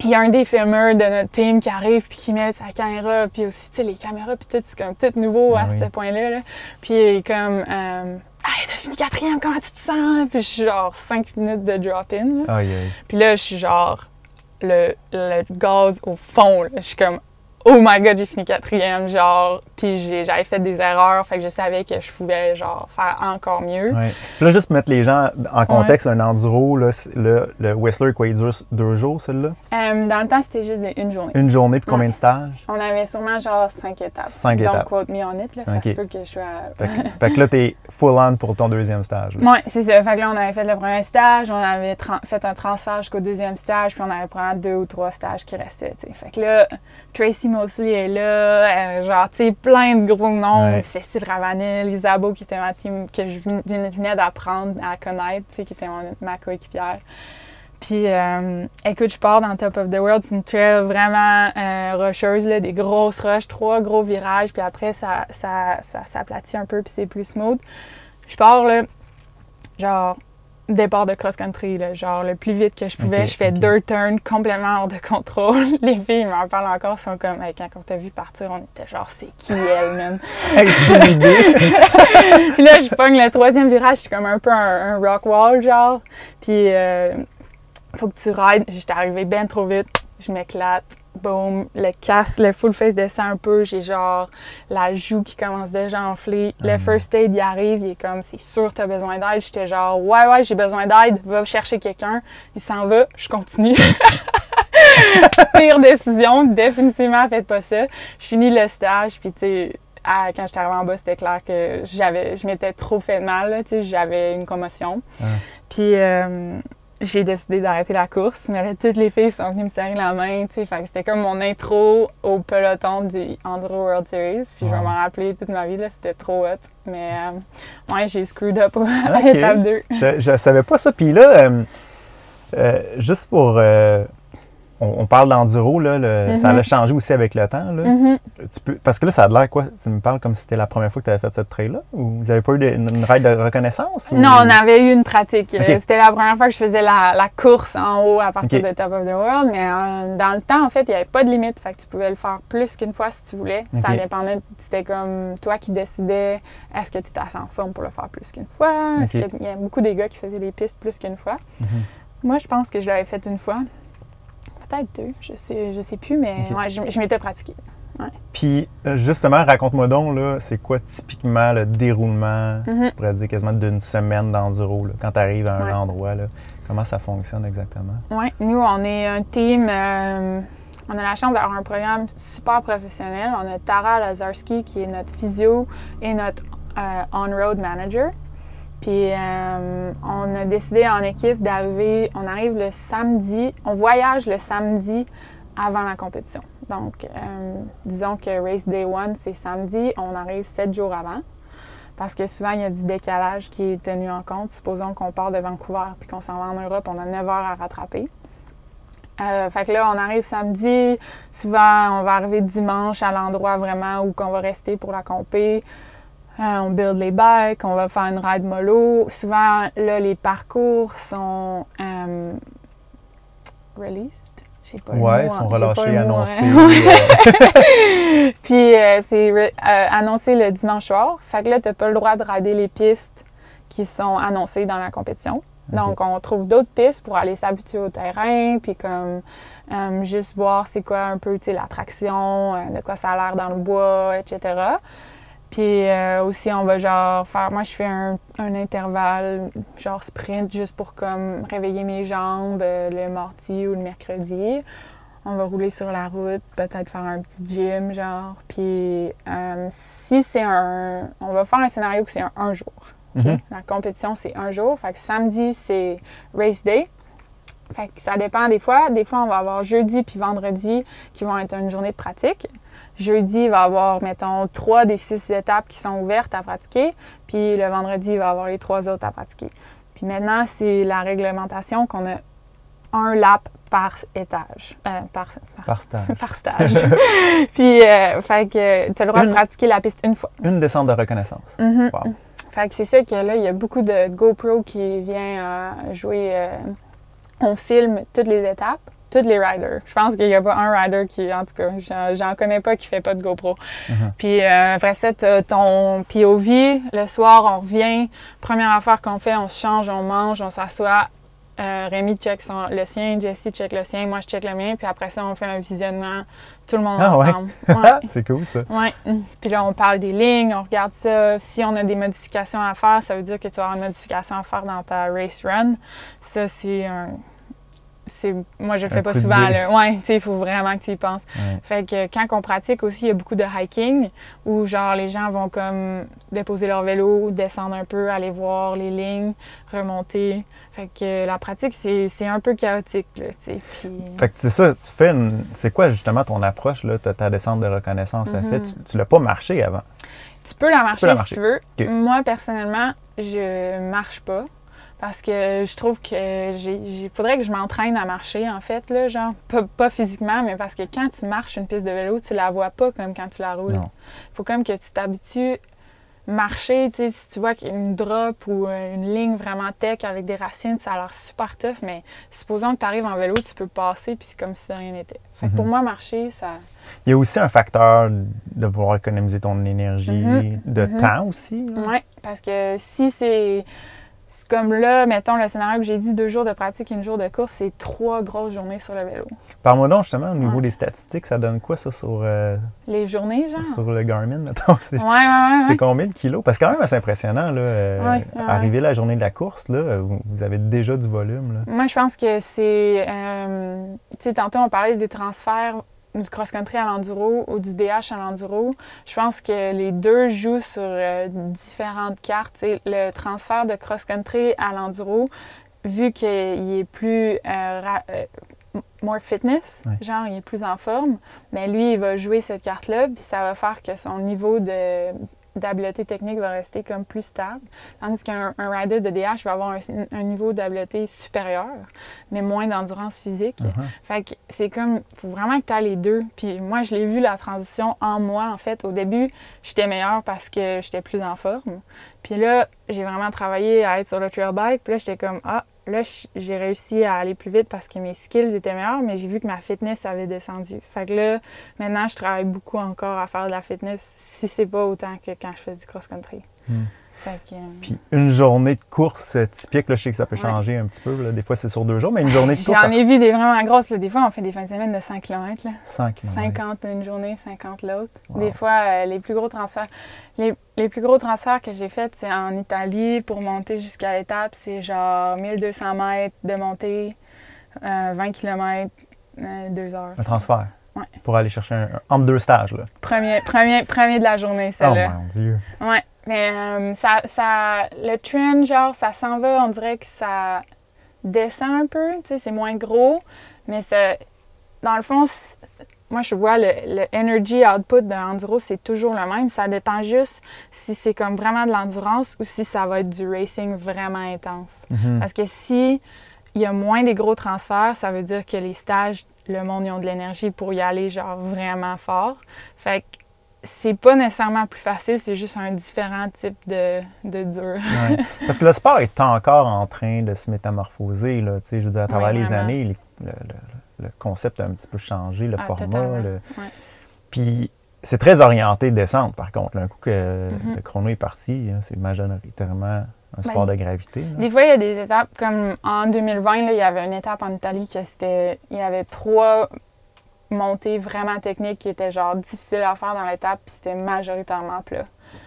il y a un des filmeurs de notre team qui arrive puis qui met sa caméra. Puis aussi, tu sais, les caméras, puis tout, c'est comme tout nouveau Ah à oui. ce point-là. là. Puis, il est comme, euh, hey, t'as fini quatrième, comment tu te sens? Puis, je suis genre cinq minutes de là. Aïe, aïe. Puis là, je suis genre le, le gaz au fond. là. Je suis comme, oh my god, j'ai fini quatrième, genre. Puis j'ai- j'avais fait des erreurs, fait que je savais que je pouvais, genre, faire encore mieux. Ouais. Puis Là, juste pour mettre les gens en contexte, un enduro, là, le, le Whistler, quoi, il dure deux jours, celui-là? Euh, dans le temps, c'était juste une journée. Une journée, puis combien de stages? On avait sûrement, genre, cinq étapes. Cinq Donc, étapes. quote me on it, là. Ça Ok. se peut que je sois. Fait que, fait que là, t'es full on pour ton deuxième stage. Ouais, c'est ça. Fait que là, on avait fait le premier stage, on avait fait un transfert jusqu'au deuxième stage, puis on avait probablement deux ou trois stages qui restaient, tu sais. Fait que là, Tracy Mosley est là, euh, genre, tu sais, plein de gros noms. Ouais. Cécile Ravanel, Isabeau, qui était ma team, que je ven- venais venais d'apprendre à connaître, tu sais, qui était mon- ma coéquipière. Puis, euh, écoute, je pars dans Top of the World. C'est une trail vraiment euh, rocheuse, là, des grosses roches, trois gros virages. Puis après, ça, ça, ça s'aplatit un peu, puis c'est plus smooth. Je pars, là, genre, départ de cross-country, genre, le plus vite que je pouvais. Je fais deux turns complètement hors de contrôle. Les filles m'en parlent encore, sont comme, Hey, quand on t'a vu partir, on était genre, c'est qui elle, même? Puis là, je pogne le troisième virage, c'est comme un peu un, un rock wall, genre. Puis, euh, faut que tu rides. J'étais arrivée bien trop vite. Je m'éclate. Boum. Le casse, le full face descend un peu. J'ai genre la joue qui commence déjà à enfler. Le Mm. first aid, il arrive. Il est comme, c'est sûr, t'as besoin d'aide. J'étais genre, ouais, ouais, j'ai besoin d'aide. Va chercher quelqu'un. Il s'en va. Je continue. Pire décision. Définitivement, faites pas ça. Je finis le stage. Puis, tu sais, à- quand j'étais arrivée en bas, c'était clair que j'avais, je m'étais trop fait mal. là, tu sais, J'avais une commotion. Puis euh, j'ai décidé d'arrêter la course. Mais là, toutes les filles sont venues me serrer la main. tu sais, Fait que c'était comme mon intro au peloton du Andro World Series. Puis je vais m'en rappeler toute ma vie. là, C'était trop hot. Mais euh, ouais, j'ai screwed up à l'étape 2. je, je savais pas ça. Puis là, euh, euh, juste pour. On, on parle d'enduro, là, le- ça Mhm. a changé aussi avec le temps. Là. Mhm. Tu peux, parce que là, ça a l'air quoi? Tu me parles comme si c'était la première fois que tu avais fait cette trail-là? Ou vous avez pas eu de- une, une ride de reconnaissance? ou- Non, on avait eu une pratique. C'était la première fois que je faisais la, la course en haut à partir de Top of the World. Mais euh, dans le temps, en fait, il n'y avait pas de limite. Fait que tu pouvais le faire plus qu'une fois si tu voulais. Ça dépendait. C'était comme toi qui décidais est-ce que tu étais assez en forme pour le faire plus qu'une fois? Est-ce Ok. que- Il y a beaucoup des gars qui faisaient les pistes plus qu'une fois. Mhm. Moi, je pense que je l'avais fait une fois. Peut-être deux. Je sais, je sais plus, mais Ok. ouais, je, je m'étais pratiquée. Puis, euh, justement, raconte-moi donc, là, c'est quoi typiquement le déroulement, Mhm. je pourrais dire quasiment d'une semaine d'enduro, quand tu arrives à un Ouais. endroit, là, comment ça fonctionne exactement? Oui, nous, on est un team. euh, on a la chance d'avoir un programme super professionnel. On a Tara Lazarski qui est notre physio et notre euh, on-road manager. Puis euh, on a décidé en équipe d'arriver. On arrive le samedi. On voyage le samedi avant la compétition. Donc, euh, disons que Race Day One, c'est samedi. On arrive sept jours avant. Parce que souvent, il y a du décalage qui est tenu en compte. Supposons qu'on part de Vancouver puis qu'on s'en va en Europe, on a 9 heures à rattraper. Euh, fait que là, on arrive samedi. Souvent, on va arriver dimanche à l'endroit vraiment où qu'on va rester pour la compé. Euh, on build les bikes, on va faire une ride mollo. Souvent, là, les parcours sont, euh, released. Je sais pas Ouais, ils sont hein, relâchés, annoncés. hein. euh, Puis euh, c'est euh, annoncé le dimanche soir. Fait que là, t'as pas le droit de rider les pistes qui sont annoncées dans la compétition. Donc, on trouve d'autres pistes pour aller s'habituer au terrain, puis comme euh, juste voir c'est quoi un peu, tu sais, l'attraction, euh, de quoi ça a l'air dans le bois, etc. Puis euh, aussi, on va genre faire, moi je fais un, un intervalle, genre sprint, juste pour comme réveiller mes jambes euh, le mardi ou le mercredi. On va rouler sur la route, peut-être faire un petit gym, genre. Puis euh, si c'est un. On va faire un scénario que c'est un, un jour. Mhm. La compétition, c'est un jour. Fait que samedi, c'est race day. Fait que ça dépend des fois. Des fois, on va avoir jeudi puis vendredi qui vont être une journée de pratique. Jeudi, il va y avoir, mettons, trois des six étapes qui sont ouvertes à pratiquer. Puis le vendredi, il va y avoir les trois autres à pratiquer. Puis maintenant, c'est la réglementation qu'on a un lap par étage. Euh, par, par, par stage. par stage. Puis, euh, fait que tu as le droit Une- de pratiquer la piste une fois. Une descente de reconnaissance. Wow. Fait que c'est ça que là, il y a beaucoup de GoPro qui vient euh, jouer. euh, on filme toutes les étapes, tous les riders. Je pense qu'il n'y a pas un rider qui, en tout cas, j'en- connais pas qui fait pas de GoPro. Mhm. Puis euh, après ça, ton POV. Le soir, on revient. Première affaire qu'on fait, on se change, on mange, on s'assoit. Euh, Rémi check son- le sien, Jessie check le sien, moi je check le mien. Puis après ça, on fait un visionnement, tout le monde Ah ouais. ensemble. Ouais. c'est cool ça. Ouais. Puis là, on parle des lignes, on regarde ça. Si on a des modifications à faire, ça veut dire que tu avoir une modification à faire dans ta race run. Ça, c'est un. C'est, moi, je le fais pas souvent. Là. Ouais, tu sais, il faut vraiment que tu y penses. Ouais. Fait que quand on pratique aussi, il y a beaucoup de hiking où, genre, les gens vont comme déposer leur vélo, descendre un peu, aller voir les lignes, remonter. Fait que la pratique, c'est, c'est un peu chaotique, là, tu sais. Puis... Fait que c'est ça, tu fais une. C'est quoi justement ton approche là? Ta descente de reconnaissance? À Mhm. fait. Tu, tu l'as pas marché avant? Tu peux la marcher peux la si tu veux. Moi, personnellement, je marche pas. Parce que je trouve que il faudrait que je m'entraîne à marcher, en fait, là, genre, pas, pas physiquement, mais parce que quand tu marches une piste de vélo, tu la vois pas comme quand tu la roules. Non. faut comme que tu t'habitues marcher, tu sais, si tu vois qu'il y a une drop ou euh, une ligne vraiment tech avec des racines, ça a l'air super tough, mais supposons que tu arrives en vélo, tu peux passer, puis c'est comme si de rien n'était. Fait que pour Mhm. moi, marcher, ça... Il y a aussi un facteur de vouloir économiser ton énergie, Mhm. de Mhm. temps aussi. Oui, parce que si c'est comme là, mettons le scénario que j'ai dit, deux jours de pratique, une jour de course, c'est trois grosses journées sur le vélo. Parle-moi donc justement au niveau Ouais. des statistiques, ça donne quoi ça sur, euh, Les journées, genre? sur le Garmin, mettons? C'est Ouais, ouais, c'est combien de kilos? Parce que quand même assez impressionnant, là. euh, arriver la journée de la course, là, vous, vous avez déjà du volume. Là. Moi, je pense que c'est. euh, tu sais, tantôt, on parlait des transferts du cross-country à l'enduro ou du DH à l'enduro. Je pense que les deux jouent sur euh, différentes cartes. Tu sais, le transfert de cross-country à l'enduro, vu qu'il est plus. euh, euh, more fitness, Ouais. genre il est plus en forme, mais lui il va jouer cette carte-là, puis ça va faire que son niveau de d'habileté technique va rester comme plus stable. Tandis qu'un un rider de DH va avoir un, un niveau d'habileté supérieur, mais moins d'endurance physique. Mhm. Fait que c'est comme, faut vraiment que tu as les deux. Puis moi, je l'ai vu la transition en moi, en fait. Au début, j'étais meilleure parce que j'étais plus en forme. Puis là, j'ai vraiment travaillé à être sur le trail bike. Puis là, j'étais comme, ah, là, j'ai réussi à aller plus vite parce que mes skills étaient meilleurs, mais j'ai vu que ma fitness avait descendu. Fait que là, maintenant, je travaille beaucoup encore à faire de la fitness, si c'est pas autant que quand je fais du cross-country. Hmm. Que, euh, Puis une journée de course euh, typique, là, je sais que ça peut Ouais. changer un petit peu. là. Des fois, c'est sur deux jours, mais une journée de course, J'en ça ai vu des vraiment grosses. là. Des fois, on fait des fins de semaine de 100 km. Là. 100 km. 50 une journée, 50 l'autre. Wow. Des fois, euh, les plus gros transferts. Les, les plus gros transferts que j'ai faits, c'est en Italie pour monter jusqu'à l'étape. C'est genre 1200 mètres de montée, euh, 20 km, 2 heures. Un transfert? Ouais. Pour aller chercher un, entre deux stages. Là. Premier, premier, premier de la journée, Oh celle-là. mon Dieu. Ouais. Mais euh, ça, ça, le trend, genre, ça s'en va, on dirait que ça descend un peu, tu sais, c'est moins gros, mais ça, dans le fond, moi, je vois le, le energy output de l'enduro, c'est toujours le même. Ça dépend juste si c'est comme vraiment de l'endurance ou si ça va être du racing vraiment intense. Mhm. Parce que si il y a moins des gros transferts, ça veut dire que les stages, le monde, ils ont de l'énergie pour y aller genre vraiment fort. Fait que c'est pas nécessairement plus facile, c'est juste un différent type de, de dur. Ouais. Parce que le sport est encore en train de se métamorphoser. Là, tu sais, je veux dire, à travers Oui, les années, le, concept a un petit peu changé, le Ah, format. le- Ouais. Puis c'est très orienté descente, par contre. Un coup que Mhm. le chrono est parti, hein, c'est majoritairement un sport de gravité. là. Des fois, il y a des étapes, comme en 2020, là, il y avait une étape en Italie que c'était. Il y avait trois montées vraiment techniques qui étaient genre difficiles à faire dans l'étape, puis c'était majoritairement plat.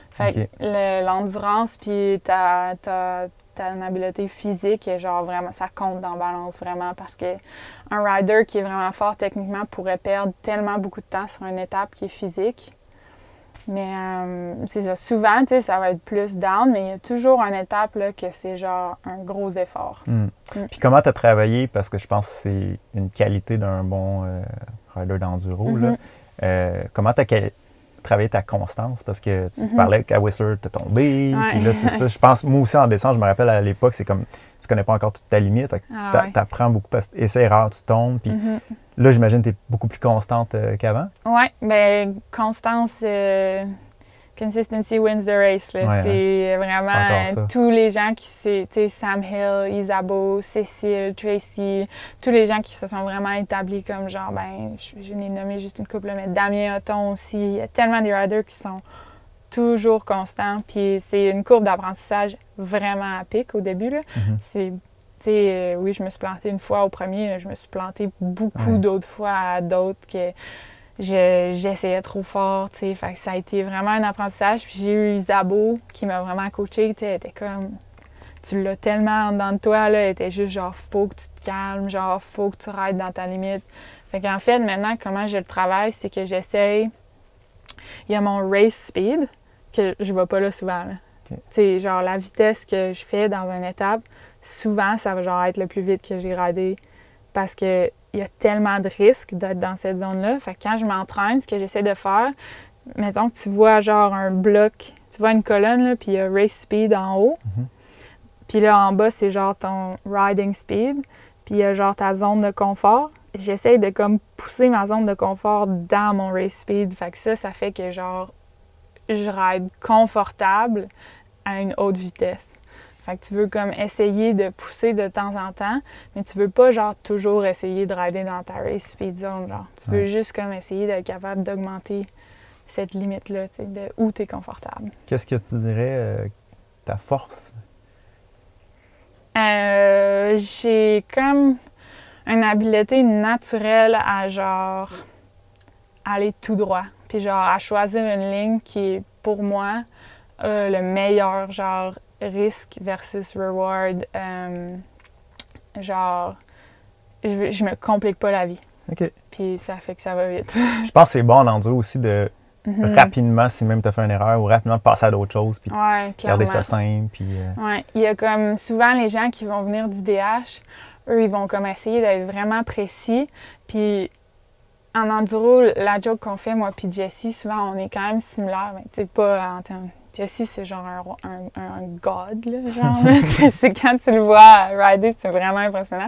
Fait que le- l'endurance, puis ta, ta, ta habileté physique, genre vraiment, ça compte dans la balance vraiment parce que un rider qui est vraiment fort techniquement pourrait perdre tellement beaucoup de temps sur une étape qui est physique. Mais euh, c'est ça. Souvent, tu sais, ça va être plus down, mais il y a toujours une étape là, que c'est genre un gros effort. Hmm. Mm. Puis comment tu as travaillé, parce que je pense que c'est une qualité d'un bon euh, rider d'enduro, là. Mhm. Euh, comment tu as travaillé ta constance? Parce que tu, tu Mhm. parlais qu'à Whistler, tu es tombé. Ouais. Puis là, c'est ça. Je pense, moi aussi, en descente, je me rappelle à l'époque, c'est comme tu connais pas encore toute ta limite. Fait que Ah ouais. t'apprends beaucoup parce que essai-erreur, tu tombes. Puis Mhm. là, j'imagine que tu es beaucoup plus constante euh, qu'avant. Ouais, ben constance, euh, consistency wins the race. hein. c'est vraiment C'est euh, tous les gens qui, c'est, tu sais, Sam Hill, Isabeau, Cécile, Tracy, tous les gens qui se sont vraiment établis comme genre, ben, je, je l'ai nommé juste une couple, mais Damien Houghton aussi. Il y a tellement des riders qui sont toujours constants. Puis c'est une courbe d'apprentissage vraiment à pic au début. Là. Mhm. C'est, tu sais, euh, oui, je me suis plantée une fois au premier, je me suis plantée beaucoup Ouais. d'autres fois à d'autres que je- j'essayais trop fort, tu sais. Fait que ça a été vraiment un apprentissage. Puis j'ai eu Isabeau qui m'a vraiment coachée, tu sais, elle était comme... Tu l'as tellement en dedans de toi, là, elle était juste genre, faut que tu te calmes, genre, faut que tu rides dans ta limite. Fait qu'en fait, maintenant, comment je le travaille, c'est que j'essaye... Il y a mon race speed, que je vois pas là souvent, là. Tu sais, genre, la vitesse que je fais dans une étape, souvent, ça va genre être le plus vite que j'ai ridé parce que il y a tellement de risques d'être dans cette zone-là. Fait que quand je m'entraîne, ce que j'essaie de faire, mettons que tu vois genre un bloc, tu vois une colonne, là, puis il y a race speed en haut. Mhm. Puis là, en bas, c'est genre ton riding speed. Puis il y a genre ta zone de confort. J'essaie de comme pousser ma zone de confort dans mon race speed. Fait que ça, ça fait que genre, je ride confortable à une haute vitesse. Fait que tu veux comme essayer de pousser de temps en temps, mais tu veux pas genre toujours essayer de rider dans ta race speed zone. Genre. Tu veux Ouais. juste comme essayer d'être capable d'augmenter cette limite-là, tu sais, de où tu es confortable. Qu'est-ce que tu dirais euh, ta force? Euh, j'ai comme une habileté naturelle à genre aller tout droit. Puis genre à choisir une ligne qui est pour moi euh, le meilleur genre risque versus reward. Euh, genre je, je me complique pas la vie. OK. Puis ça fait que ça va vite. Je pense que c'est bon en enduro aussi de Mhm. rapidement, si même tu as fait une erreur, ou rapidement passer à d'autres choses, puis Ouais, garder ça simple. Puis, euh, Ouais, il y a comme souvent les gens qui vont venir du DH, eux, ils vont comme essayer d'être vraiment précis. Puis en enduro, la joke qu'on fait, moi puis Jessie, souvent, on est quand même similaires. Mais tu sais, pas en termes. Jessie, c'est genre un, un, un- god, là, genre. c'est quand tu le vois rider, c'est vraiment impressionnant.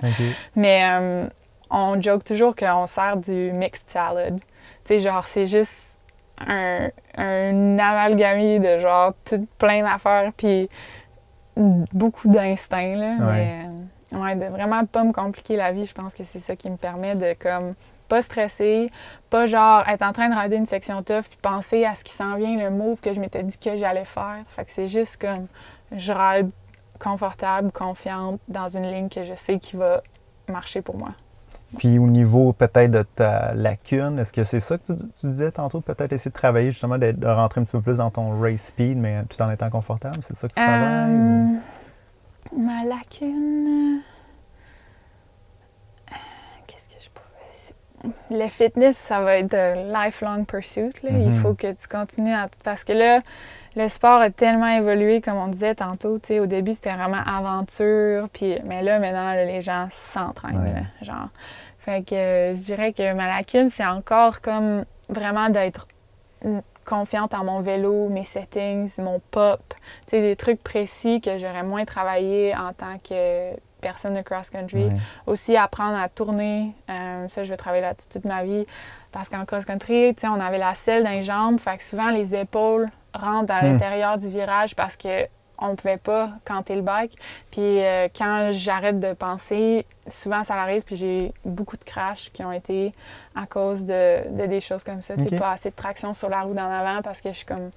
Mais euh, on joke toujours qu'on sert du mixed salad. Tu sais, genre, c'est juste un, un amalgamé de genre tout plein d'affaires, puis beaucoup d'instinct, là. Mais euh, ouais, de vraiment pas me compliquer la vie, je pense que c'est ça qui me permet de comme pas stresser, pas genre être en train de rider une section tough puis penser à ce qui s'en vient, le move que je m'étais dit que j'allais faire. Fait que c'est juste comme je ride confortable, confiante dans une ligne que je sais qui va marcher pour moi. Puis au niveau peut-être de ta lacune, est-ce que c'est ça que tu, tu disais tantôt? Peut-être essayer de travailler justement, de, de rentrer un petit peu plus dans ton race speed, mais tout en étant confortable? C'est ça que tu travailles? ou- Euh, ma lacune. euh, Qu'est-ce que je pourrais. c'est- Le fitness, ça va être un lifelong pursuit. là. Il Mhm. faut que tu continues à. Parce que là, le sport a tellement évolué, comme on disait tantôt. Au début, c'était vraiment aventure. Puis, mais là, maintenant, là, les gens s'entraînent. Ouais. Genre. Fait que euh, je dirais que ma lacune, c'est encore comme vraiment d'être confiante en mon vélo, mes settings, mon pop, tu sais, des trucs précis que j'aurais moins travaillé en tant que personne de cross-country. Ouais. Aussi apprendre à tourner, euh, ça je vais travailler là-dessus toute ma vie. Parce qu'en cross-country, on avait la selle dans les jambes, fait que souvent les épaules rentrent à Hmm. l'intérieur du virage parce que on pouvait pas canter le bike. Puis euh, quand j'arrête de penser, souvent ça arrive, puis j'ai beaucoup de crashs qui ont été à cause de, de des choses comme ça. Tu Ok. pas assez de traction sur la roue d'en avant parce que je suis comme.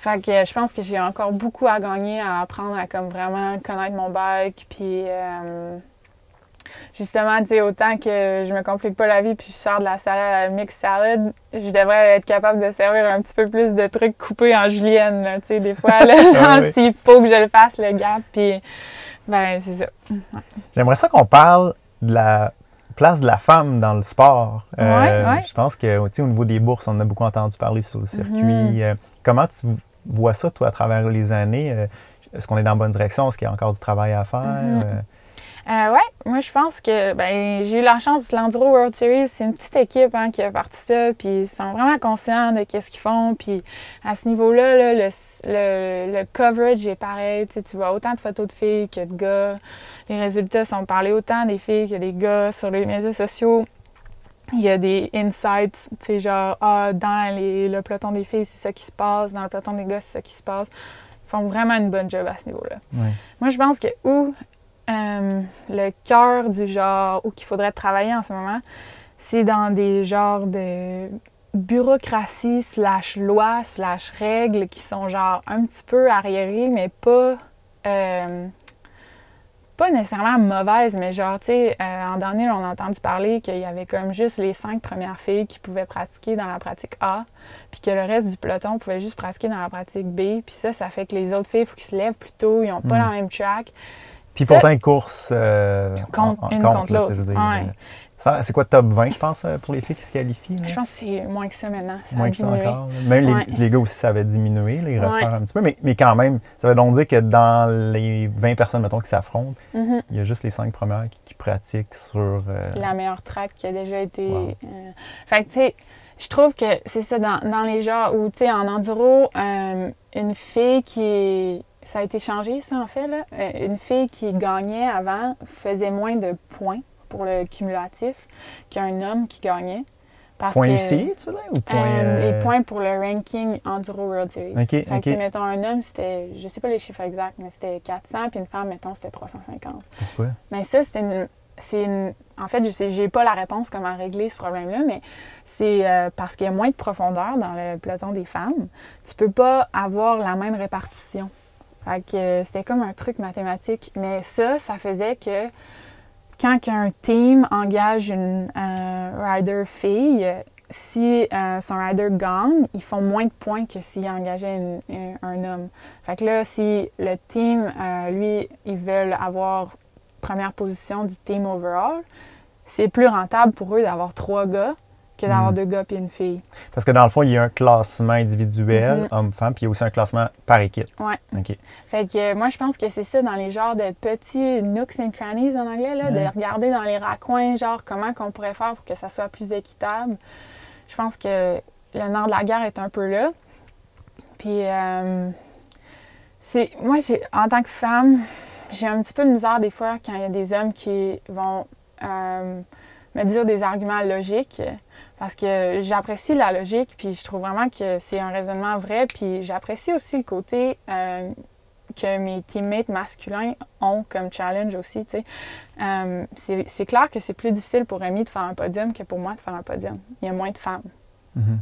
Fait que euh, je pense que j'ai encore beaucoup à gagner à apprendre à comme vraiment connaître mon bike. Puis euh, justement, tu sais, autant que je me complique pas la vie puis je sors de la salade à la mix salad, je devrais être capable de servir un petit peu plus de trucs coupés en julienne, tu sais, des fois, là, Ah oui. s'il faut que je le fasse, le gap, puis ben, c'est ça. J'aimerais ça qu'on parle de la place de la femme dans le sport. Euh, Ouais, ouais. Je pense que tu sais, au niveau des bourses, on a beaucoup entendu parler sur le circuit. Mhm. Euh, comment tu vois ça, toi, à travers les années? Euh, Est-ce qu'on est dans la bonne direction? Est-ce qu'il y a encore du travail à faire? Mhm. Euh, Euh, ouais, moi je pense que ben j'ai eu la chance de l'Enduro World Series, c'est une petite équipe hein, qui a parti ça, puis ils sont vraiment conscients de qu'est-ce qu'ils font, puis à ce niveau-là, là, le, le, le coverage est pareil, tu sais, tu vois autant de photos de filles que de gars, les résultats sont parlés autant des filles que des gars sur les réseaux sociaux. Il y a des insights, tu sais, genre, ah, dans les- le peloton des filles, c'est ça qui se passe, dans le peloton des gars, c'est ça qui se passe. Ils font vraiment une bonne job à ce niveau-là. ouais. Moi, je pense que où euh, le cœur du genre, où qu'il faudrait travailler en ce moment, c'est dans des genres de bureaucratie slash loi slash règles qui sont genre un petit peu arriérées, mais pas... euh, pas nécessairement mauvaises, mais genre, tu sais, euh, en dernier, on a entendu parler qu'il y avait comme juste les cinq premières filles qui pouvaient pratiquer dans la pratique A, puis que le reste du peloton pouvait juste pratiquer dans la pratique B. Puis ça, ça fait que les autres filles, il faut qu'ils se lèvent plus tôt, ils n'ont pas Mm. la même track. Puis pourtant, course euh, Contre- en- en une contre l'autre. Ouais. C'est quoi top 20, je pense, euh, pour les filles qui se qualifient? là? Je pense que c'est moins que ça maintenant. Ça Moins a que ça encore. Même les- Ouais. les, gars aussi, ça avait diminué, les Ouais. resserres un petit peu. Mais, mais quand même, ça veut donc dire que dans les 20 personnes, mettons, qui s'affrontent, Mhm. il y a juste les 5 premières qui, qui pratiquent sur. euh, La meilleure track qui a déjà été. Wow. euh, Fait que, tu sais, je trouve que c'est ça dans, dans les genres où, tu sais, en enduro, euh, une fille qui. Ça a été changé, ça, en fait, là. Euh, Une fille qui gagnait avant faisait moins de points pour le cumulatif qu'un homme qui gagnait. Parce point que, tu veux dire? Ou point. Euh, euh, Les points pour le ranking Enduro World Series. Ok, fait que, mettons, un homme, c'était, je sais pas les chiffres exacts, mais c'était 400, puis une femme, mettons, c'était 350. Pourquoi? Mais ça, c'est une, c'est une- En fait, je sais, j'ai pas la réponse comment régler ce problème-là, mais c'est euh, parce qu'il y a moins de profondeur dans le peloton des femmes. Tu peux pas avoir la même répartition. Fait que euh, c'était comme un truc mathématique. Mais ça, ça faisait que quand un team engage une euh, rider fille, euh, si euh, son rider gagne, ils font moins de points que s'il engageait une- un, homme. Fait que là, si le team, euh, lui, ils veulent avoir première position du team overall, c'est plus rentable pour eux d'avoir trois gars que d'avoir Mm. deux gars et une fille. Parce que dans le fond, il y a un classement individuel, Mhm. homme-femme, puis il y a aussi un classement par équipe. Ouais. OK. Fait que euh, moi, je pense que c'est ça dans les genres de petits nooks and crannies en anglais, là, de regarder dans les raccoins, genre comment qu'on pourrait faire pour que ça soit plus équitable. Je pense que le nord de la guerre est un peu là. Puis, euh, c'est moi, en tant que femme, j'ai un petit peu de misère des fois quand il y a des hommes qui vont euh, me dire des arguments logiques. Parce que j'apprécie la logique, puis je trouve vraiment que c'est un raisonnement vrai. Puis j'apprécie aussi le côté euh, que mes teammates masculins ont comme challenge aussi. tu sais. Euh, c'est clair que c'est plus difficile pour Rémi de faire un podium que pour moi de faire un podium. Il y a moins de femmes.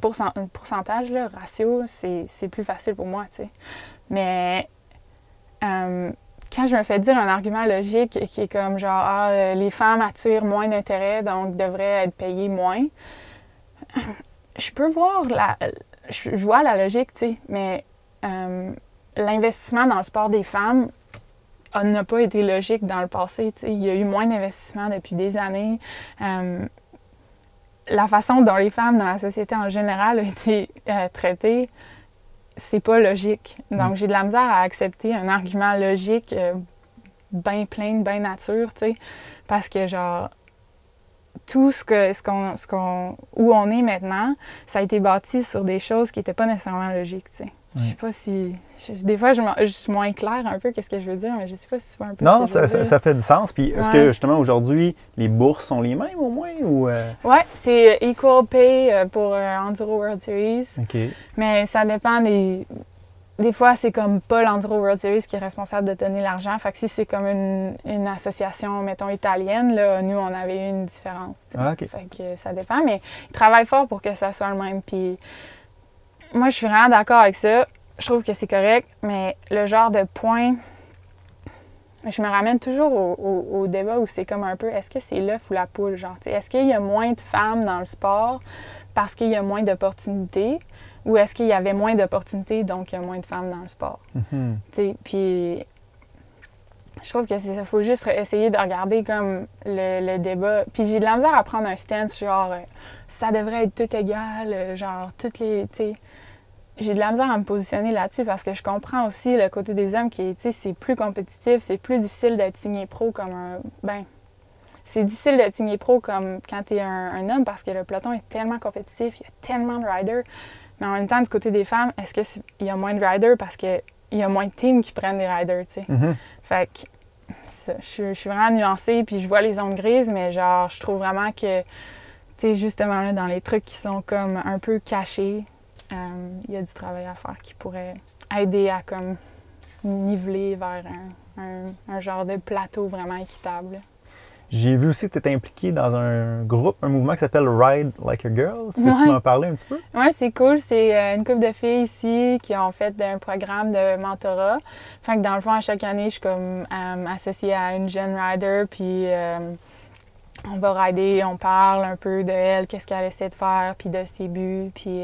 Pourcent- pourcentage, là, ratio, c'est plus facile pour moi. tu sais. Mais euh, quand je me fais dire un argument logique qui est comme genre ah, les femmes attirent moins d'intérêt donc devraient être payées moins, je peux voir la. Je, je vois la logique, tu sais, mais euh, l'investissement dans le sport des femmes n'a pas été logique dans le passé. tu sais. Il y a eu moins d'investissement depuis des années. Euh, la façon dont les femmes dans la société en général ont été euh, traitées, c'est pas logique. Donc, Mm. j'ai de la misère à accepter un argument logique euh, bien plein, bien nature, tu sais, parce que, genre, tout ce que ce qu'on ce qu'on où on est maintenant, ça a été bâti sur des choses qui n'étaient pas nécessairement logiques, tu sais. Je sais pas si je- des fois je, suis moins claire un peu qu'est-ce que je veux dire, mais je sais pas si tu vois un peu Non, ça, ça- fait du sens. Puis est-ce Ouais. que justement aujourd'hui, les bourses sont les mêmes au moins ou. euh, Ouais, c'est Equal Pay euh, pour euh, Enduro World Series. OK. Mais ça dépend des. Des fois, c'est comme pas l'Enduro World Series qui est responsable de donner l'argent. Fait que si c'est comme une, association, mettons, italienne, là, nous, on avait eu une différence. Ah, Fait que ça dépend, mais ils travaillent fort pour que ça soit le même. Puis moi, je suis vraiment d'accord avec ça. Je trouve que c'est correct, mais le genre de point, je me ramène toujours au, débat où c'est comme un peu, est-ce que c'est l'œuf ou la poule, genre, est-ce qu'il y a moins de femmes dans le sport parce qu'il y a moins d'opportunités? Ou est-ce qu'il y avait moins d'opportunités, donc il y a moins de femmes dans le sport? Mm-hmm. Puis je trouve que c'est ça. faut juste essayer de regarder comme le, débat. Puis j'ai de la misère à prendre un stance, genre, ça devrait être tout égal, genre, toutes les. J'ai de la misère à me positionner là-dessus parce que je comprends aussi le côté des hommes qui, tu sais, c'est plus compétitif, c'est plus difficile d'être signé pro comme un. Ben, c'est difficile d'être signé pro comme quand tu es un, un, homme parce que le peloton est tellement compétitif, il y a tellement de riders. Mais en même temps, du côté des femmes, est-ce qu'il y a moins de riders parce qu'il y a moins de teams qui prennent des riders, tu sais? Mm-hmm. Fait que je, suis vraiment nuancée, puis je vois les ondes grises, mais genre, je trouve vraiment que, tu sais, justement, là, dans les trucs qui sont comme un peu cachés, euh, il y a du travail à faire qui pourrait aider à comme niveler vers un genre de plateau vraiment équitable. J'ai vu aussi que tu étais impliqué dans un groupe, un mouvement qui s'appelle Ride Like a Girl. Peux-tu m'en parler un petit peu? Oui, c'est cool. C'est euh, une couple de filles ici qui ont fait un programme de mentorat. Fait que dans le fond, à chaque année, je suis comme euh, associée à une jeune rider, puis euh, on va rider, on parle un peu de elle, qu'est-ce qu'elle essaie de faire, puis de ses buts. Puis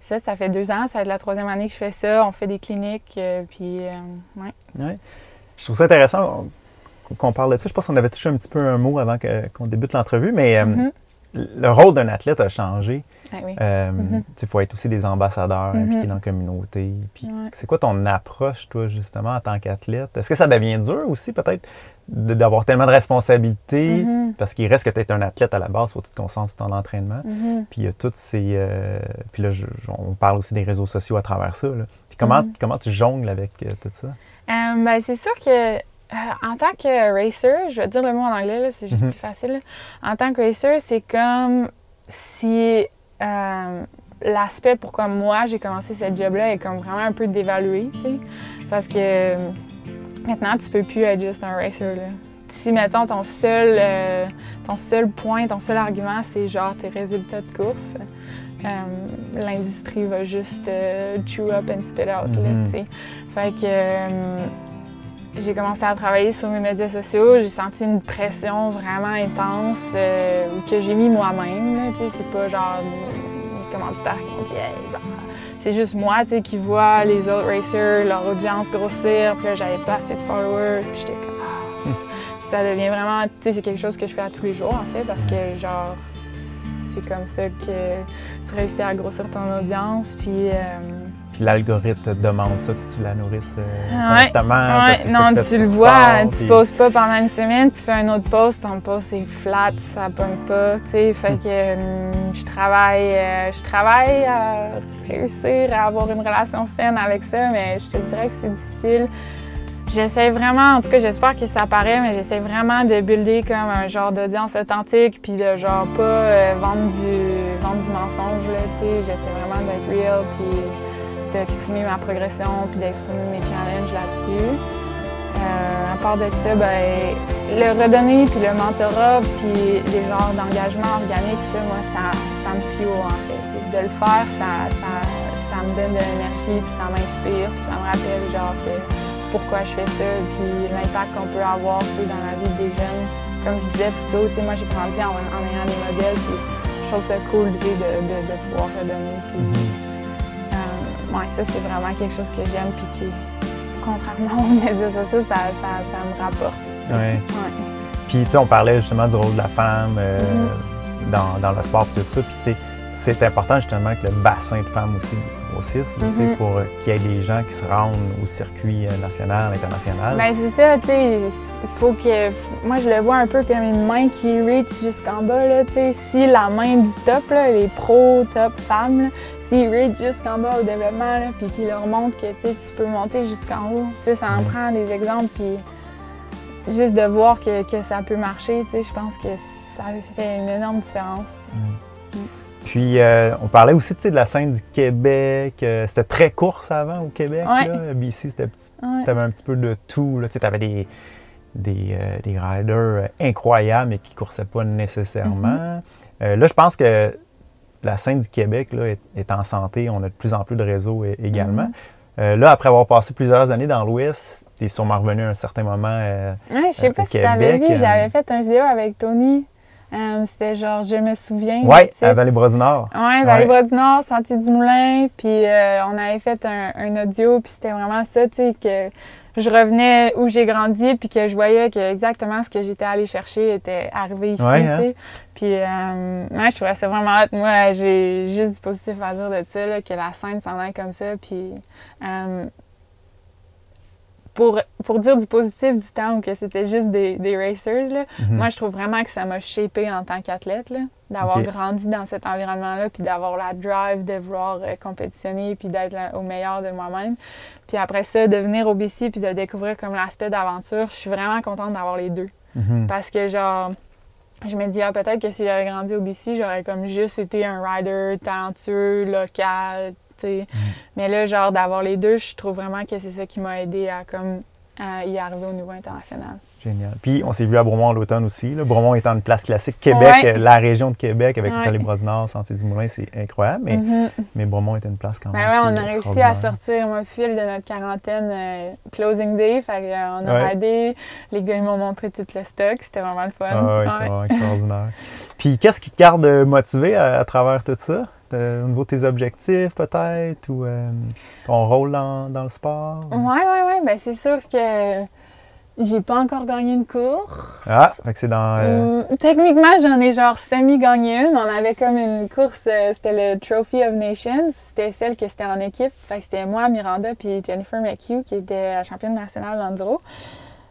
ça, ça fait deux ans. Ça va être la troisième année que je fais ça. On fait des cliniques, puis ouais. ouais. Je trouve ça intéressant qu'on parle de ça. Je pense qu'on avait touché un petit peu un mot avant qu'on débute l'entrevue, mais euh, mm-hmm. le rôle d'un athlète a changé. Ah euh, mm-hmm. Il faut être aussi des ambassadeurs mm-hmm. impliqués dans la communauté. Puis, C'est quoi ton approche, toi, justement, en tant qu'athlète? Est-ce que ça devient dur aussi, peut-être, d'avoir tellement de responsabilités? Parce qu'il reste que tu es un athlète à la base, il faut que tu te concentres sur ton entraînement. Puis il y a toutes ces. Euh, puis là, on parle aussi des réseaux sociaux à travers ça. Puis comment, comment tu jongles avec tout ça? ben, c'est sûr que euh, en tant que racer, je vais dire le mot en anglais, c'est juste mhm. plus facile. En tant que racer, c'est comme si euh, l'aspect pourquoi moi j'ai commencé cette job-là est comme vraiment un peu dévalué, tu sais. Parce que maintenant, tu peux plus être juste un racer, là. Si, mettons, ton seul, euh, ton seul point, ton seul argument, c'est genre tes résultats de course, l'industrie va juste chew up and spit out, là, mhm. tu sais. Fait que j'ai commencé à travailler sur mes médias sociaux, j'ai senti une pression vraiment intense euh, que j'ai mis moi-même. C'est pas genre les commanditaires qui m'ont c'est juste moi qui vois les autres racers, leur audience grossir, puis là j'avais pas assez de followers, puis j'étais comme. Ah. ça devient vraiment. C'est quelque chose que je fais à tous les jours en fait, parce que genre c'est comme ça que tu réussis à grossir ton audience, puis. Euh, l'algorithme demande ça, que tu la nourrisses euh, constamment. Ouais. Non, tu le vois, tu ne poses pas pendant une semaine, tu fais un autre post, ton post est flat, ça pomme pas, tu sais. Fait que hum, je travaille, euh, je travaille à réussir à avoir une relation saine avec ça, mais je te dirais que c'est difficile. J'essaie vraiment, en tout cas, j'espère que ça apparaît, mais j'essaie vraiment de builder comme un genre d'audience authentique, puis de genre pas euh, vendre, du, vendre du mensonge, là, tu sais. J'essaie vraiment d'être real, puis d'exprimer ma progression puis d'exprimer mes challenges là-dessus. Euh, à part de ça, ben, le redonner puis le mentorat puis des genres d'engagement organique, ça, moi, ça, ça me fuel en fait. De le faire, ça, ça, ça me donne de l'énergie puis ça m'inspire puis ça me rappelle genre pourquoi je fais ça puis l'impact qu'on peut avoir dans la vie des jeunes. Comme je disais plus tôt, moi j'ai grandi en, en, ayant des modèles puis je trouve ça cool de, de, de pouvoir redonner. Puis, mm-hmm. Ouais, ça, c'est vraiment quelque chose que j'aime, puis qui, contrairement aux médias sociaux, ça, ça, ça me rapporte. Oui. Ouais. Puis, tu sais, on parlait justement du rôle de la femme euh, mm-hmm. dans, dans, le sport, puis tout ça. Puis, tu sais, c'est important justement que le bassin de femmes aussi grossisse, mm-hmm. pour euh, qu'il y ait des gens qui se rendent au circuit euh, national, international. Bien, c'est ça, tu sais, il faut que... Moi, je le vois un peu comme une main qui reach jusqu'en bas, là, tu sais. Si la main du top, là, les pro top femmes, s'ils reach jusqu'en bas au développement, là, puis qu'ils leur montrent que, tu peux monter jusqu'en haut, tu sais, ça en mm. prend des exemples, puis juste de voir que, que ça peut marcher, tu sais, je pense que ça fait une énorme différence. Mm. Puis, euh, on parlait aussi de la scène du Québec. Euh, c'était très course avant au Québec. Ouais. Là. BC, c'était petit- Ouais. t'avais un petit peu de tout. Tu avais des, des, euh, des riders incroyables, mais qui ne coursaient pas nécessairement. Euh, là, je pense que la scène du Québec là, est, est en santé. On a de plus en plus de réseaux également. Euh, là, après avoir passé plusieurs années dans l'Ouest, tu es sûrement revenu à un certain moment. Ouais, je sais pas si tu avais vu, j'avais fait une vidéo avec Tony. Euh, C'était genre Je me souviens. sais. à Vallée-Bras du Nord. Ouais, Vallée-Bras du Nord, Sentier du Moulin, puis euh, on avait fait un, un audio, puis c'était vraiment ça, tu sais, que je revenais où j'ai grandi, puis que je voyais que exactement ce que j'étais allée chercher était arrivé ici, Ouais, tu hein? sais. Puis, euh, ouais, je trouvais ça vraiment hot. Moi, j'ai juste du positif à dire de ça, là, que la scène s'en aille comme ça, puis... euh, pour, pour dire du positif du temps où que c'était juste des, des racers, là, Mhm. moi, je trouve vraiment que ça m'a shapé en tant qu'athlète, d'avoir grandi dans cet environnement-là, puis d'avoir la drive de vouloir euh, compétitionner, puis d'être au meilleur de moi-même. Puis après ça, de venir au BC, puis de découvrir comme l'aspect d'aventure, je suis vraiment contente d'avoir les deux. Mhm. Parce que, genre, je me dis, ah, peut-être que si j'avais grandi au BC, j'aurais comme juste été un rider talentueux, local, sais. Mais là, genre, d'avoir les deux, je trouve vraiment que c'est ça qui m'a aidé à, comme, à y arriver au niveau international. Génial. Puis, on s'est vu à Bromont l'automne aussi. Là. Bromont étant une place classique. Québec, Ouais. euh, la région de Québec avec Ouais. Vallée-Bras du Nord, Sentier du Moulin, c'est incroyable. Mais, Mhm. mais Bromont était une place quand même. Ben ouais, on a réussi à sortir mon fil de notre quarantaine euh, closing day. Fait qu'on a Ouais. ridé. Les gars, ils m'ont montré tout le stock. C'était vraiment le fun. Ah ouais, c'est vraiment extraordinaire. Puis, qu'est-ce qui te garde euh, motivé à, à travers tout ça? Euh, au niveau de tes objectifs, peut-être, ou euh, ton rôle dans, dans le sport? Ouais, ouais, ouais. Ben, c'est sûr que j'ai pas encore gagné une course. Ah, c'est dans. euh, Hum, techniquement, j'en ai genre semi-gagné une. On avait comme une course, c'était le Trophy of Nations. C'était celle que c'était en équipe. Fait que c'était moi, Miranda, puis Jennifer McHugh, qui était la championne nationale d'enduro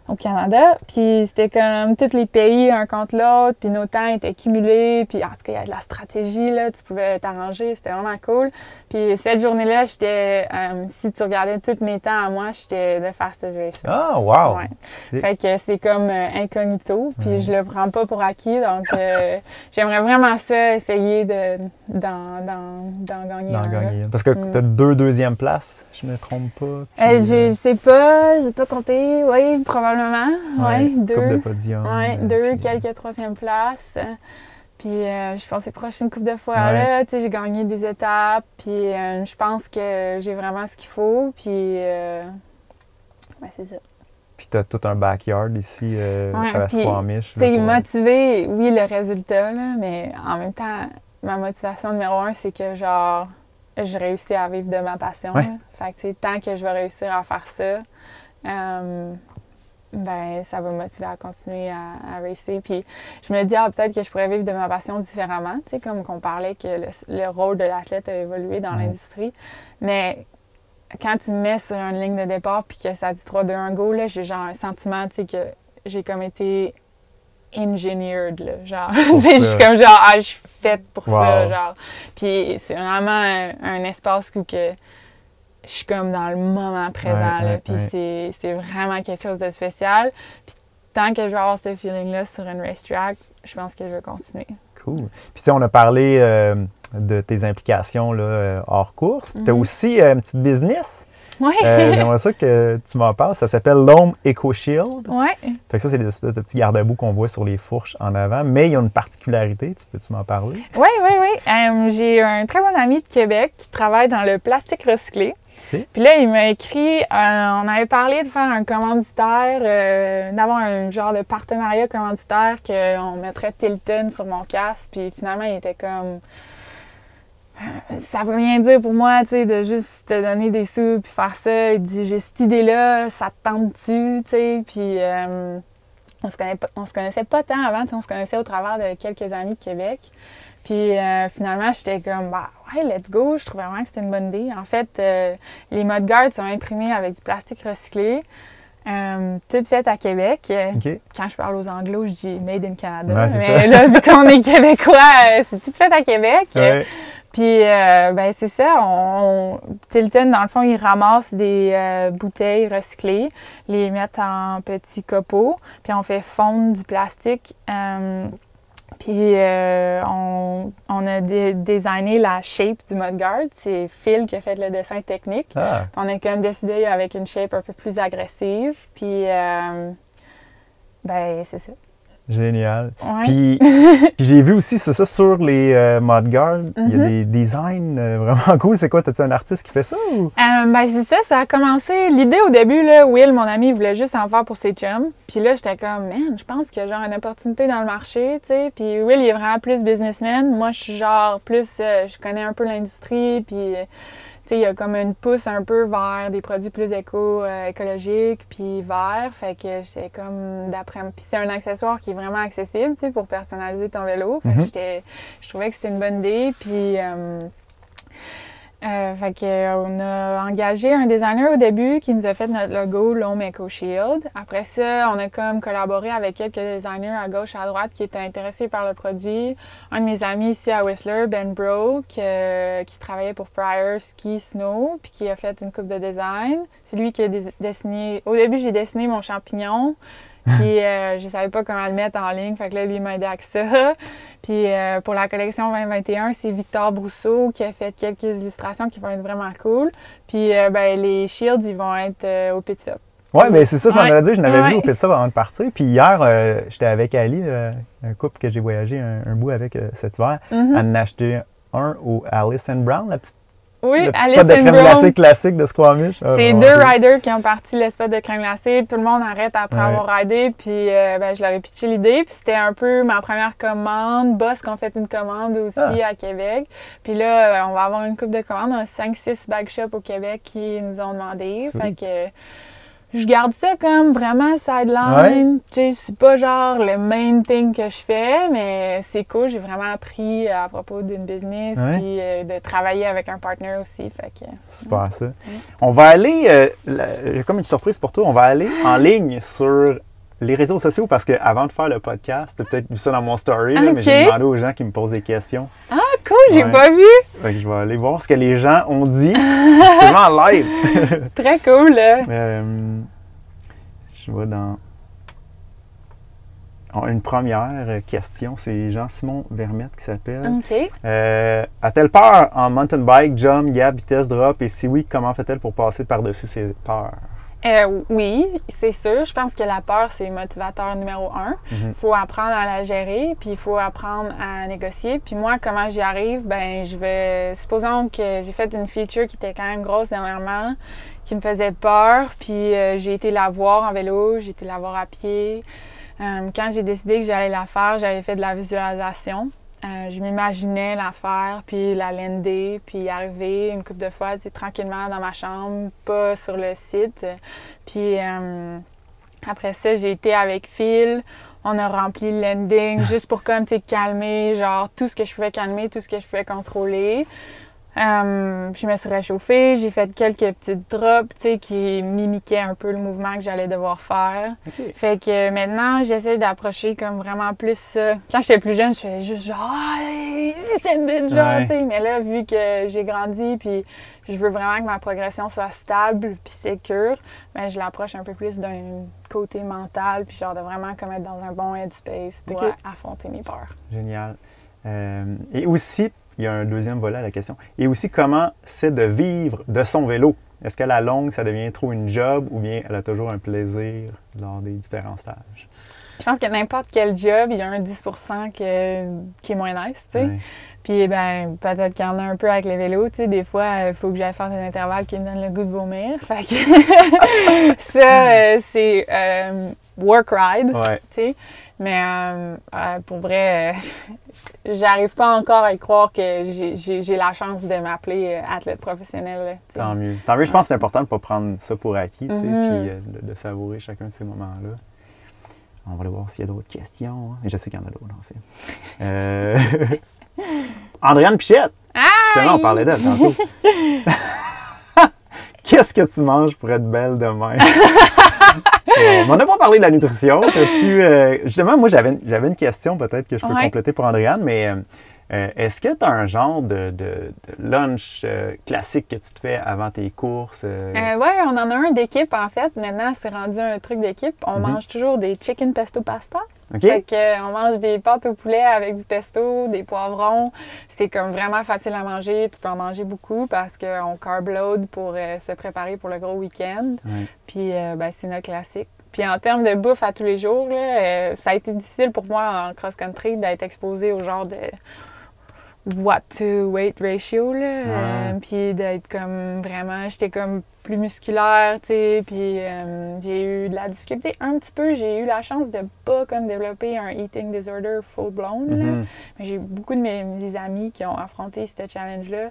au Canada. Puis c'était comme tous les pays un contre l'autre, puis nos temps étaient cumulés. Puis en tout cas, il y a de la stratégie, là. Tu pouvais t'arranger, c'était vraiment cool. Puis cette journée-là, j'étais, euh, si tu regardais tous mes temps à moi, j'étais le fastest racer. Ah, wow! Ouais. Fait que c'est comme euh, incognito, puis je le prends pas pour acquis, donc euh, j'aimerais vraiment ça, essayer de, d'en, gagner D'en là. Parce que Mm. tu as deux deuxièmes places, je me trompe pas. Puis, je euh, sais pas, j'ai pas compté, oui, probablement, ouais, Coupe de deux, podium. ouais, euh, deux, puis- quelques troisième places. Puis euh, je pense que c'est prochaine coupe de fois Ouais. là, tu sais, j'ai gagné des étapes, puis euh, je pense que j'ai vraiment ce qu'il faut, puis euh, ben, c'est ça. Puis tu as tout un backyard ici euh, Ouais, à la Squamish. Tu sais, motivé, oui, le résultat, là, mais en même temps, ma motivation numéro un, c'est que, genre, je réussis à vivre de ma passion. Ouais. Fait que, tant que je vais réussir à faire ça, euh, ben, ça va me motiver à continuer à, à racer. Puis, je me dis, ah, peut-être que je pourrais vivre de ma passion différemment. Tu sais, comme qu'on parlait que le, le rôle de l'athlète a évolué dans l'industrie. Mais quand tu me mets sur une ligne de départ puis que ça dit 3-2-1 go, là, j'ai genre un sentiment, tu sais, que j'ai comme été engineered, là, genre. Pour Tu sais, je suis comme genre, ah, je suis faite pour Wow. ça, genre. Puis c'est vraiment un, un espace où que je suis comme dans le moment présent, Ouais, là. ouais, Puis ouais. c'est- vraiment quelque chose de spécial. Puis tant que je vais avoir ce feeling-là sur une racetrack, je pense que je vais continuer. Cool. Puis tu sais, on a parlé euh, de tes implications là, euh, hors course. Tu as Mhm. aussi euh, une petite business. Ouais! Euh, J'aimerais ça que tu m'en parles. Ça s'appelle l'Home Eco Shield. ouais! Fait que ça, c'est des espèces de petits garde-boue qu'on voit sur les fourches en avant. Mais il y a une particularité. Tu peux-tu m'en parler? Oui, oui, oui. Euh, j'ai un très bon ami de Québec qui travaille dans le plastique recyclé. Puis là, il m'a écrit, euh, on avait parlé de faire un commanditaire, euh, d'avoir un genre de partenariat commanditaire qu'on mettrait Tilton sur mon casque. Puis finalement, il était comme, Euh, ça veut rien dire pour moi, tu sais, de juste te donner des sous puis faire ça. Il dit, j'ai cette idée-là, ça te tente-tu, tu sais? Puis on se se connaissait pas tant avant, tu sais, on se connaissait au travers de quelques amis de Québec. Puis finalement, j'étais comme, bah ouais, let's go. Je trouvais vraiment que c'était une bonne idée. En fait, euh, les mudguards sont imprimés avec du plastique recyclé, euh, toutes faites à Québec. Quand je parle aux anglos, je dis Made in Canada. Ouais, mais ça. là, vu qu'on est québécois, euh, c'est tout fait à Québec. Ouais. Puis, euh, ben, c'est ça. On, on- Tilton, dans le fond, ils ramassent des euh, bouteilles recyclées, les mettent en petits copeaux, puis on fait fondre du plastique. euh, Puis euh, on, on a dé- designé la shape du mudguard. C'est Phil qui a fait le dessin technique. Ah, On a quand même décidé avec une shape un peu plus agressive. Puis, euh, ben, c'est ça. Génial. Ouais. Puis, puis j'ai vu aussi, c'est ça, sur les euh, Mudguard, il y a Mhm. des designs euh, vraiment cool. C'est quoi, t'as-tu un artiste qui fait ça ou? Euh, ben, c'est ça, ça a commencé. L'idée au début, là, Will, mon ami, il voulait juste en faire pour ses chums. Puis là, j'étais comme, man, je pense qu'il y a genre une opportunité dans le marché, tu sais. Puis Will, il est vraiment plus businessman. Moi, je suis genre plus, euh, je connais un peu l'industrie. Puis, il y a comme une pousse un peu vers des produits plus éco, euh, écologiques, puis verts. Fait que j'étais comme, d'après. Puis c'est un accessoire qui est vraiment accessible, tu sais, pour personnaliser ton vélo. Fait que Mhm. j'étais, je trouvais que c'était une bonne idée. Puis. euh, euh, fait on a engagé un designer au début qui nous a fait notre logo L'Home Eco Shield. Après ça, on a comme collaboré avec quelques designers à gauche, à droite qui étaient intéressés par le produit. Un de mes amis ici à Whistler, Ben Bro, qui, euh, qui travaillait pour Prior Ski Snow, puis qui a fait une coupe de design. C'est lui qui a dessiné. Au début, j'ai dessiné mon champignon. Puis euh, je savais pas comment le mettre en ligne, fait que là lui il m'a aidé avec ça. Puis euh, pour la collection 2021, c'est Victor Brousseau qui a fait quelques illustrations qui vont être vraiment cool. Puis euh, ben, les shields, ils vont être au Pit Stop. Ouais, ben c'est ça, je m'en allais dire, je n'avais vu au Pizza avant de partir. Puis hier, j'étais avec Ali, un couple que j'ai voyagé un, un bout avec cet hiver. Mhm. Elle en a acheté un au Alice and Brown, la petite, Oui, le petit spot de crème Brown. glacée classique de Squamish. Ah, C'est deux riders qui ont parti l'espèce de crème glacée. Tout le monde arrête après Ouais. avoir ridé. Puis euh, ben, je leur ai pitché l'idée. Puis c'était un peu ma première commande. Boss qui ont fait une commande aussi Ah. à Québec. Puis là, euh, on va avoir une coupe de commandes. On a 5-6 bag shops au Québec qui nous ont demandé. Sweet. Fait que je garde ça comme vraiment sideline. Tu sais, c'est pas genre le main thing que je fais, mais c'est cool. J'ai vraiment appris à propos d'une business. Ouais. Puis euh, de travailler avec un partner aussi. Fait que. Super ça. On va aller, euh, la- comme une surprise pour toi, on va aller en ligne sur les réseaux sociaux parce qu'avant de faire le podcast, peut-être vu ça dans mon story, là, mais j'ai demandé aux gens qui me posent des questions. Ah, cool, j'ai Ouais. pas vu. Fait que je vais aller voir ce que les gens ont dit. C'est tellement en live. Très cool. Euh, je vois dans. Oh, Une première question, c'est Jean-Simon Vermette qui s'appelle. Euh, A-t-elle peur en mountain bike, jump, gap, vitesse, drop? Et si oui, comment fait-elle pour passer par-dessus ses peurs? Euh, oui, c'est sûr. Je pense que la peur, c'est le motivateur numéro un. Il Mhm. faut apprendre à la gérer, puis il faut apprendre à négocier. Puis moi, comment j'y arrive? Ben, je vais... Supposons que j'ai fait une feature qui était quand même grosse dernièrement, qui me faisait peur, puis euh, j'ai été la voir en vélo, j'ai été la voir à pied. Euh, quand j'ai décidé que j'allais la faire, j'avais fait de la visualisation. Euh, je m'imaginais la faire, puis la lander, puis y arriver une couple de fois, tranquillement dans ma chambre, pas sur le site. Puis euh, après ça, j'ai été avec Phil. On a rempli le landing juste pour comme, calmer, genre, tout ce que je pouvais calmer, tout ce que je pouvais contrôler. Euh, je me suis réchauffée, j'ai fait quelques petites drops, tu sais, qui mimiquaient un peu le mouvement que j'allais devoir faire. Fait que maintenant, j'essaie d'approcher comme vraiment plus ça. Quand j'étais plus jeune, je faisais juste genre, ah, c'est une bête, genre, tu sais. Mais là, vu que j'ai grandi, puis je veux vraiment que ma progression soit stable, puis sécure, ben, je l'approche un peu plus d'un côté mental, puis genre de vraiment comme être dans un bon headspace pour affronter mes peurs. Génial. Euh, et aussi, il y a un deuxième volet à la question. Et aussi, comment c'est de vivre de son vélo? Est-ce qu'à la longue, ça devient trop une job ou bien elle a toujours un plaisir lors des différents stages? Je pense que n'importe quel job, il y a un 10 que- qui est moins nice, tu sais. Ouais. Puis, ben, peut-être qu'il y en a un peu avec le vélo. Tu sais, des fois, il faut que j'aille faire des intervalles qui me donnent le goût de vomir. Fait que ça, euh, c'est euh, work ride, Ouais. tu sais. Mais euh, euh, pour vrai, euh, j'arrive pas encore à y croire que j'ai- la chance de m'appeler euh, athlète professionnel. là. Tant mieux. Tant mieux, je pense que c'est important de ne pas prendre ça pour acquis, tu sais, Mhm. puis euh, de, de savourer chacun de ces moments-là. On va aller voir s'il y a d'autres questions. hein. Je sais qu'il y en a d'autres, en fait. Euh... Andréane Pichette! Justement, on parlait d'elle tantôt. Qu'est-ce que tu manges pour être belle demain? Euh, on n'a pas parlé de la nutrition. Euh, justement, moi, j'avais une question peut-être que je peux Ouais. compléter pour Andréane, mais euh, est-ce que tu as un genre de, de- de lunch euh, classique que tu te fais avant tes courses? ouais, on en a un d'équipe en fait. Maintenant, c'est rendu un truc d'équipe. On Mhm. mange toujours des chicken pesto pasta. OK? Fait que, euh, on mange des pâtes au poulet avec du pesto, des poivrons. C'est comme vraiment facile à manger. Tu peux en manger beaucoup parce qu'on carb load pour euh, se préparer pour le gros week-end. Puis ben, c'est notre classique. Puis en termes de bouffe à tous les jours, là, euh, ça a été difficile pour moi en cross-country d'être exposé au genre de what to weight ratio là, euh, puis d'être comme vraiment j'étais comme plus musculaire tu sais puis euh, j'ai eu de la difficulté un petit peu j'ai eu la chance de pas comme développer un eating disorder full blown là. Mhm. mais j'ai beaucoup de mes, mes amis qui ont affronté ce challenge là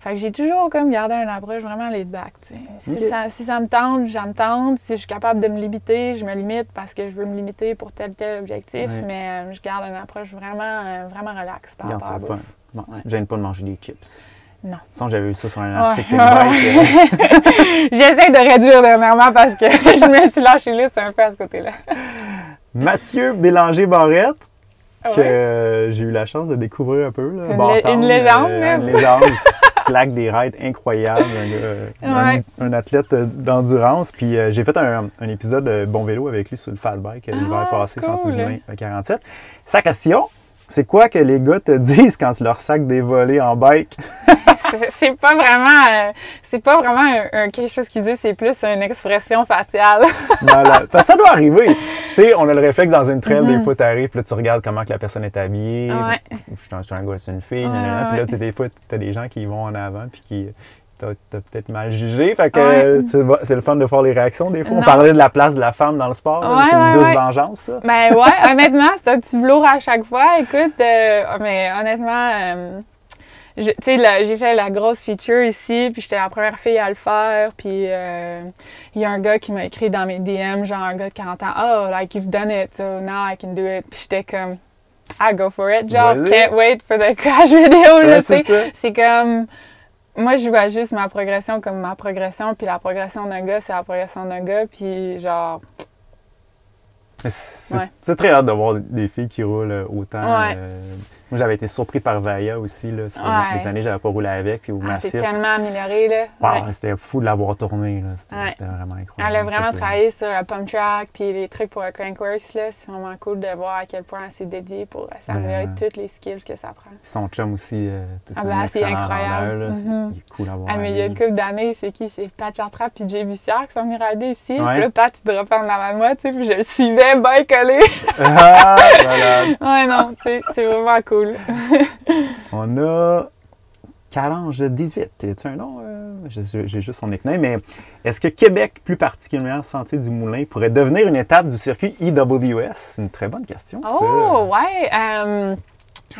fait que j'ai toujours comme gardé une approche vraiment laid back tu sais. si, ça, si ça me tente ça me tente si je suis capable de me limiter je me limite parce que je veux me limiter pour tel tel objectif mais euh, je garde une approche vraiment euh, vraiment relax par rapport à la bouffe. Bon, Ouais. pas de manger des chips. Non. Sinon, j'avais vu ça sur un Ouais. article TechBike. J'essaie de réduire dernièrement parce que je me suis lâchée là, c'est un peu à ce côté-là. Mathieu Bélanger-Barrette, que Ouais? euh, j'ai eu la chance de découvrir un peu. Là, Une une légende, euh, là. une légende. claque des rides incroyables. Un, euh, un- Ouais. un athlète euh, d'endurance. Puis euh, j'ai fait un, un épisode de Bon Vélo avec lui sur le Fat Bike euh, l'hiver Ah, passé, cool. Sentier du Moulin, euh, 47. Sa question, c'est quoi que les gars te disent quand tu leur sacs des volets en bike? C'est- pas vraiment, euh, c'est pas vraiment un- un- quelque chose qui dit, c'est plus une expression faciale. Malade. Parce que ça doit arriver. Tu sais, on a le réflexe dans une trail, Mhm. des fois, t'arrives, puis là, tu regardes comment que la personne est habillée. Ouais. Je suis un, gars, c'est une fille. Ouais, nanana. Puis là, ouais. tu sais, des fois, t'as des gens qui vont en avant, puis qui t'as peut-être mal jugé. Fait que Ouais. c'est le fun de voir les réactions. Des fois, on parlait de la place de la femme dans le sport. Ouais, c'est une ouais, douce vengeance, ça. Ben ouais, honnêtement, c'est un petit velours à chaque fois. Écoute, euh, mais honnêtement, euh, je- tu sais, j'ai fait la grosse feature ici, puis j'étais la première fille à le faire, puis euh, il y a un gars qui m'a écrit dans mes DM, genre un gars de 40 ans, « Oh, like, you've done it, so now I can do it. » Puis j'étais comme, « I go for it, genre, can't wait for the crash video, c'est sais. C'est comme... Moi, je vois juste ma progression comme ma progression, puis la progression d'un gars, c'est la progression d'un gars, puis genre... C'est Ouais. c'est très hâte de voir des filles qui roulent autant. Ouais. euh, moi, j'avais été surpris par Vaya aussi. Là, Ouais. les années, j'avais pas roulé avec. Puis au Ah, c'est tellement amélioré, là. Wow, Ouais. C'était fou de l'avoir tourné. C'était Ouais. vraiment incroyable. Elle a vraiment que- travaillé sur la pump track puis les trucs pour le Crankworks. C'est vraiment cool de voir à quel point elle s'est dédiée pour euh, s'améliorer Ouais. toutes les skills que ça prend. Puis son chum aussi, euh, Ah ben, c'est incroyable. là. C'est- Mhm. Il est cool à voir. Ah, mais il y a une couple d'années, c'est qui? C'est Pat Chartrap puis Jay Bussière qui sont venus rider ici. Puis là, Pat, il dropait en avant de moi, tu sais, puis je le suivais, bien collé. Ah, voilà. ouais, non, c'est vraiment cool. On a Calange 18. Es-tu un nom? euh? J'ai juste son nickname. Mais est-ce que Québec, plus particulièrement Sentier du Moulin, pourrait devenir une étape du circuit IWS? C'est une très bonne question, ça. Oh, ouais. euh,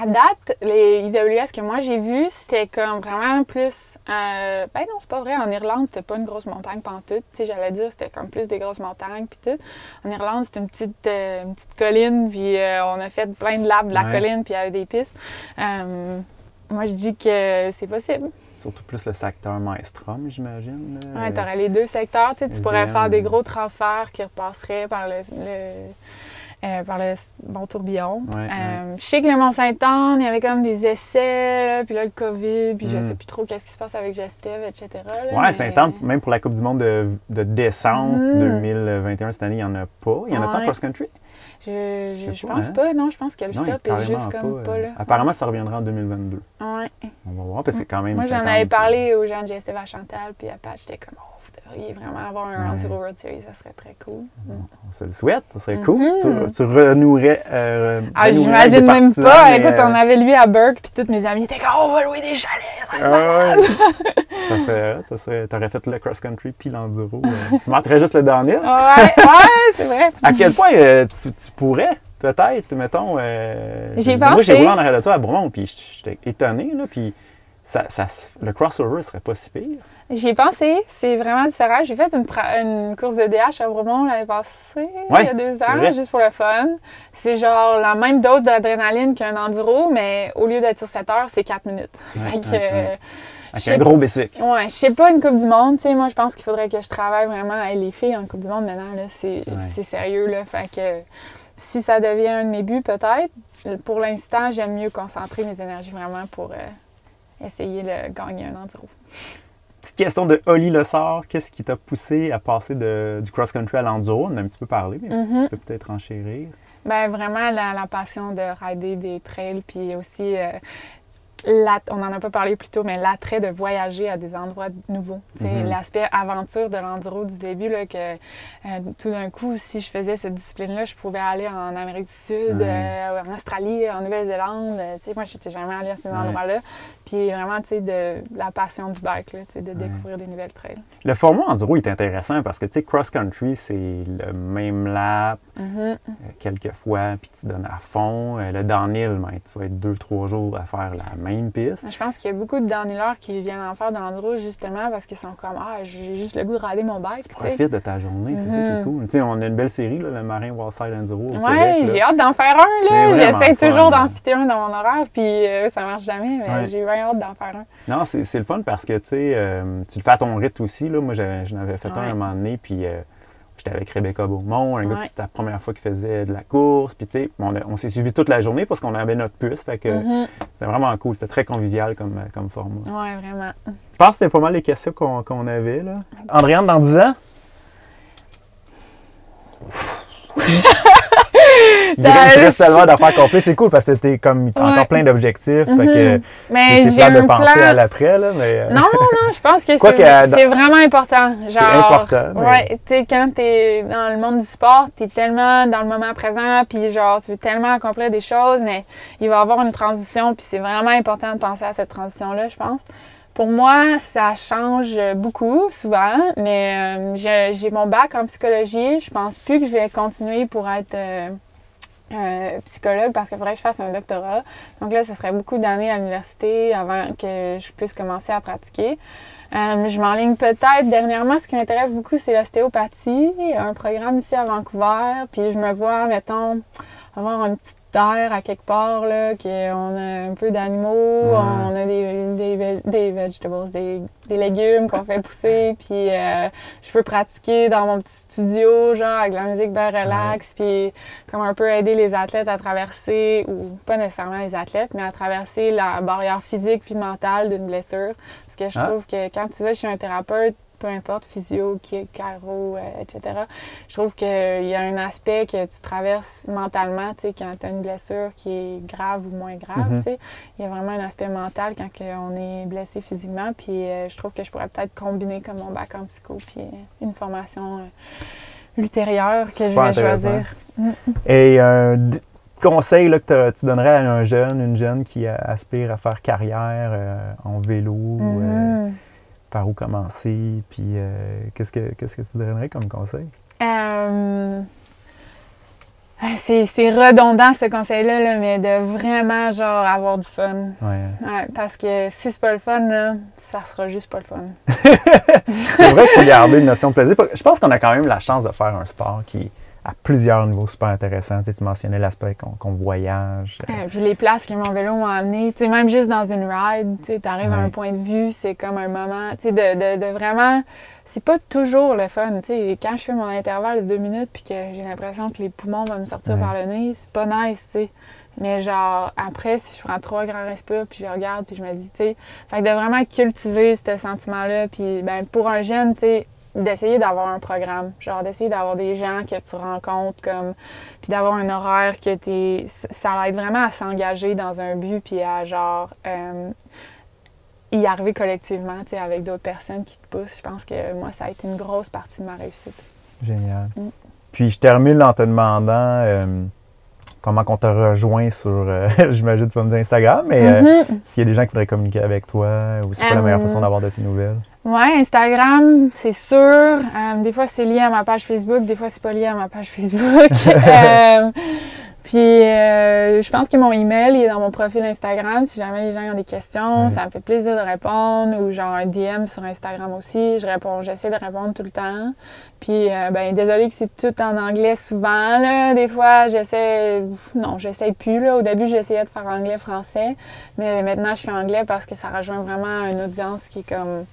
à date, les IWS que moi j'ai vus, c'était comme vraiment plus. euh, ben non, c'est pas vrai. En Irlande, c'était pas une grosse montagne pantoute. Tu sais, j'allais dire, c'était comme plus des grosses montagnes puis tout. En Irlande, c'était une petite, euh, une petite colline, puis euh, on a fait plein de labs de la Ouais. colline, puis il y avait des pistes. Moi, je dis que c'est possible. Surtout plus le secteur Maestrom, j'imagine. Ouais, t'aurais les deux secteurs. Tu sais, tu SDM. pourrais faire des gros transferts qui repasseraient par le, le- euh, par le bon tourbillon. Ouais, Euh, Je sais que le Mont-Saint-Anne, il y avait comme des essais, là, puis là, le COVID, puis je Mm. sais plus trop qu'est-ce qui se passe avec Gestev, etc. là, Ouais, mais- Saint-Anne, même pour la Coupe du Monde de, Mhm. 2021 cette année, il n'y en a pas. Il y en a-tu en cross-country? Je, je, Je je pas, pense hein. pas, non, je pense que le Non, stop est juste comme pas, euh, là. Apparemment, ça reviendra en 2022. Ouais. On va voir, parce que c'est quand même. Moi, j'en avais parlé aux gens de Gestev à Chantal, puis à Pat, j'étais comme, oh, vous devriez vraiment avoir un. Enduro World Series, ça serait très cool. On se le souhaite, ça serait cool. Mhm. Tu, tu renouerais. euh, Ah, j'imagine même pas. mais, Écoute, euh, on avait lui à Burke, puis tous mes amis étaient comme, oh, on va louer des chalets, ça va Ah ouais. ça serait, ça serait, t'aurais fait le cross-country puis l'enduro. euh. Tu manquerais juste le downhill. Ouais, ouais, c'est vrai. À quel point euh, tu, tu pourrais, peut-être, mettons. euh, J'y ai Moi, j'ai pensé. roulé en arrière de toi à Bromont, puis j'étais étonné, là, puis ça, ça, le crossover serait pas si pire. J'y ai pensé, c'est vraiment différent. J'ai fait une, course de DH à Bromont l'année passée, Ouais, il y a deux ans, juste pour le fun. C'est genre la même dose d'adrénaline qu'un enduro, mais au lieu d'être sur 7 heures, c'est 4 minutes. Ouais, fait que, ouais, ouais. euh, Avec un gros bicycle. Ouais, je sais pas une Coupe du Monde, tu sais, moi je pense qu'il faudrait que je travaille vraiment avec les filles en Coupe du Monde maintenant, là, c'est sérieux, là, fait que si ça devient un de mes buts, peut-être. Pour l'instant, j'aime mieux concentrer mes énergies vraiment pour euh, essayer de gagner un enduro. Petite question de Oli Le Sort. Qu'est-ce qui t'a poussé à passer de- du cross-country à l'enduro? On en a un petit peu parlé, mais Mhm. tu peux peut-être enchérir. Ben vraiment la, la passion de rider des trails, puis aussi euh, on n'en a pas parlé plus tôt, mais l'attrait de voyager à des endroits nouveaux. Mm-hmm. L'aspect aventure de l'enduro du début, là, que euh, tout d'un coup, si je faisais cette discipline-là, je pouvais aller en Amérique du Sud, euh, en Australie, en Nouvelle-Zélande. Euh, moi, je n'étais jamais allée à ces endroits-là. Puis vraiment, tu sais, de, la passion du bike, là, de découvrir des nouvelles trails. Le format enduro est intéressant parce que, tu sais, cross-country, c'est le même lap mm-hmm. quelques fois, puis tu donnes à fond. le downhill, ben, tu vas être deux, trois jours à faire la même je pense qu'il y a beaucoup de downhillers qui viennent en faire dans l'endroit justement parce qu'ils sont comme Ah, j'ai juste le goût de rider mon bike. Tu profites de ta journée, c'est ça qui est mhm. cool. On a une belle série, là, le Marin Wallside Enduro. Oui, j'ai hâte d'en faire un. J'essaie toujours d'en fitter un dans mon horaire, puis euh, ça marche jamais, mais j'ai vraiment hâte d'en faire un. Non, c'est le fun parce que tu sais, euh, tu le fais à ton rythme aussi. Là. Moi, j'en avais fait un à un moment donné, puis. Euh, J'étais avec Rebecca Beaumont, un gars qui c'était la première fois qu'il faisait de la course. Puis, tu sais, on, s'est suivi toute la journée parce qu'on avait notre puce. Fait que mm-hmm. c'était vraiment cool. C'était très convivial comme, comme format. Oui, vraiment. Je pense que c'était pas mal les questions qu'on avait, là. Andréane, dans 10 ans? il reste tellement d'affaires complètes. C'est cool parce que t'es comme encore plein d'objectifs. Mm C'est de penser à l'après. Là, mais... Euh, non, non, non, je pense que c'est vraiment important. C'est important. Ouais, tu quand t'es dans le monde du sport, t'es tellement dans le moment présent, puis genre, tu veux tellement accomplir des choses, mais il va y avoir une transition, puis c'est vraiment important de penser à cette transition-là, je pense. Pour moi, ça change beaucoup, souvent, mais euh, j'ai mon bac en psychologie. Je pense plus que je vais continuer pour être euh, euh, psychologue parce qu'il faudrait que je fasse un doctorat. Donc là, ce serait beaucoup d'années à l'université avant que je puisse commencer à pratiquer. je m'enligne peut-être. Dernièrement, ce qui m'intéresse beaucoup, c'est l'ostéopathie. Un programme ici à Vancouver. Puis je me vois, mettons, avoir une petite terre à quelque part, là, qu'on a un peu d'animaux, on a des, des, des vegetables, des, des légumes qu'on fait pousser, puis euh, je peux pratiquer dans mon petit studio, genre, avec la musique bien relax, puis comme un peu aider les athlètes à traverser, ou pas nécessairement les athlètes, mais à traverser la barrière physique puis mentale d'une blessure. Parce que je ah. trouve que quand tu vas chez un thérapeute, peu importe, physio, carreau, euh, etc. Je trouve qu'il y a un aspect que tu traverses mentalement, tu sais, quand tu as une blessure qui est grave ou moins grave, mhm. tu sais. Il y a vraiment un aspect mental quand on est blessé physiquement, puis euh, je trouve que je pourrais peut-être combiner comme mon bac en psycho, puis euh, une formation ultérieure que je vais choisir. Mm. Et un conseil là, que tu donnerais à un jeune, une jeune qui aspire à faire carrière en vélo, mm-hmm par où commencer, puis euh, qu'est-ce, que, qu'est-ce que tu donnerais comme conseil? Euh, c'est, redondant ce conseil-là, mais de vraiment genre avoir du fun. Ouais. parce que si c'est pas le fun, là, ça sera juste pas le fun. c'est vrai qu'il faut garder une notion de plaisir. Je pense qu'on a quand même la chance de faire un sport qui à plusieurs niveaux super intéressants. Tu, mentionnais l'aspect qu'on voyage. Puis les places que mon vélo m'a amené, tu même juste dans une ride, tu arrives à un point de vue, c'est comme un moment, tu sais, de, de, vraiment... C'est pas toujours le fun, tu sais. Quand je fais mon intervalle de deux minutes puis que j'ai l'impression que les poumons vont me sortir par le nez, c'est pas nice, tu sais. Mais genre, après, si je prends trois grands respires, puis je regarde, puis je me dis, tu sais, fait que de vraiment cultiver ce sentiment-là, puis ben pour un jeune, tu sais, d'essayer d'avoir un programme, genre d'essayer d'avoir des gens que tu rencontres comme puis d'avoir un horaire que tu ça aide vraiment à s'engager dans un but puis à genre euh, y arriver collectivement, tu sais avec d'autres personnes qui te poussent. Je pense que moi ça a été une grosse partie de ma réussite. Génial. Mm. Puis je termine en te demandant euh, comment on te rejoint sur, euh, j'imagine tu vas me dire Instagram, mais mm-hmm. s'il y a des gens qui voudraient communiquer avec toi ou c'est quoi la meilleure façon d'avoir de tes nouvelles? Ouais, Instagram, c'est sûr. Euh, des fois, c'est lié à ma page Facebook, des fois, c'est pas lié à ma page Facebook. euh, puis, euh, je pense que mon email il est dans mon profil Instagram. Si jamais les gens ont des questions, ça me fait plaisir de répondre. Ou genre un DM sur Instagram aussi. Je réponds, j'essaie de répondre tout le temps. Puis, euh, ben, désolé que c'est tout en anglais souvent. Là. Des fois, j'essaie. Non, j'essaie plus. Là. Au début, j'essayais de faire anglais-français. Mais maintenant, je fais anglais parce que ça rejoint vraiment une audience qui est comme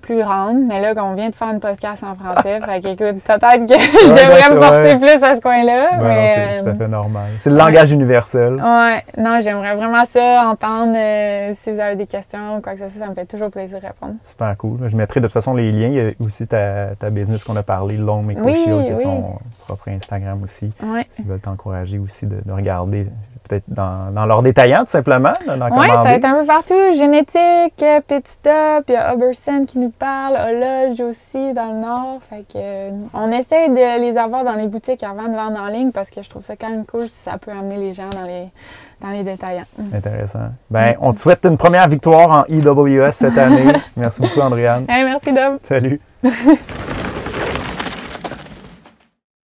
plus grande. Mais là, on vient de faire une podcast en français, fait qu'écoute, peut-être que je devrais me forcer plus à ce coin-là. Ben mais, c'est tout à fait normal. C'est le langage universel. Ouais, non, j'aimerais vraiment ça, entendre si vous avez des questions ou quoi que ce soit, ça me fait toujours plaisir de répondre. Super cool. Je mettrai de toute façon les liens. Il y a aussi ta, ta business qu'on a parlé, Long Make oui, Shield, qui est son propre Instagram aussi. Ouais. S'ils veulent t'encourager aussi de, de regarder peut-être dans, dans leur détaillant, tout simplement. Oui, ça va être un peu partout. Génétique, euh, Petit Stop, il y a Oberson qui nous parle, Holodge aussi dans le Nord. Fait que, euh, on essaie de les avoir dans les boutiques avant de vendre en ligne parce que je trouve ça quand même cool si ça peut amener les gens dans les, dans les détaillants. Mm. Intéressant. Ben, on te souhaite une première victoire en EWS cette année. merci beaucoup, Andréane. merci, Dom. Salut.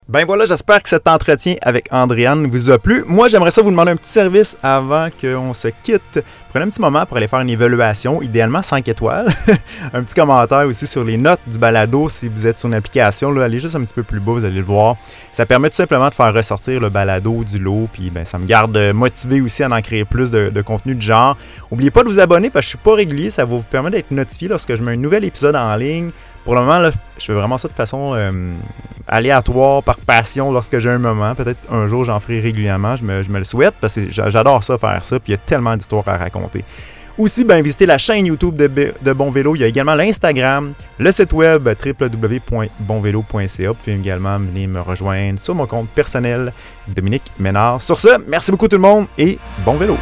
Ben voilà, j'espère que cet entretien avec Andréane vous a plu. Moi, j'aimerais ça vous demander un petit service avant qu'on se quitte. Prenez un petit moment pour aller faire une évaluation, idéalement 5 étoiles. un petit commentaire aussi sur les notes du balado si vous êtes sur une application. Là, allez juste un petit peu plus bas, vous allez le voir. Ça permet tout simplement de faire ressortir le balado du lot, puis ben, ça me garde motivé aussi à en créer plus de, contenu de genre. N'oubliez pas de vous abonner parce que je suis pas régulier, ça va vous permettre d'être notifié lorsque je mets un nouvel épisode en ligne. Pour le moment, là, je fais vraiment ça de façon euh, aléatoire, par passion, lorsque j'ai un moment. Peut-être un jour, j'en ferai régulièrement. Je me, le souhaite parce que j'adore ça, faire ça. Puis il y a tellement d'histoires à raconter. Aussi, ben, visitez la chaîne YouTube de, de Bon Vélo. Il y a également l'Instagram, le site web www.bonvélo.ca. Vous pouvez également venir me rejoindre sur mon compte personnel, Dominique Ménard. Sur ce, merci beaucoup tout le monde et bon vélo!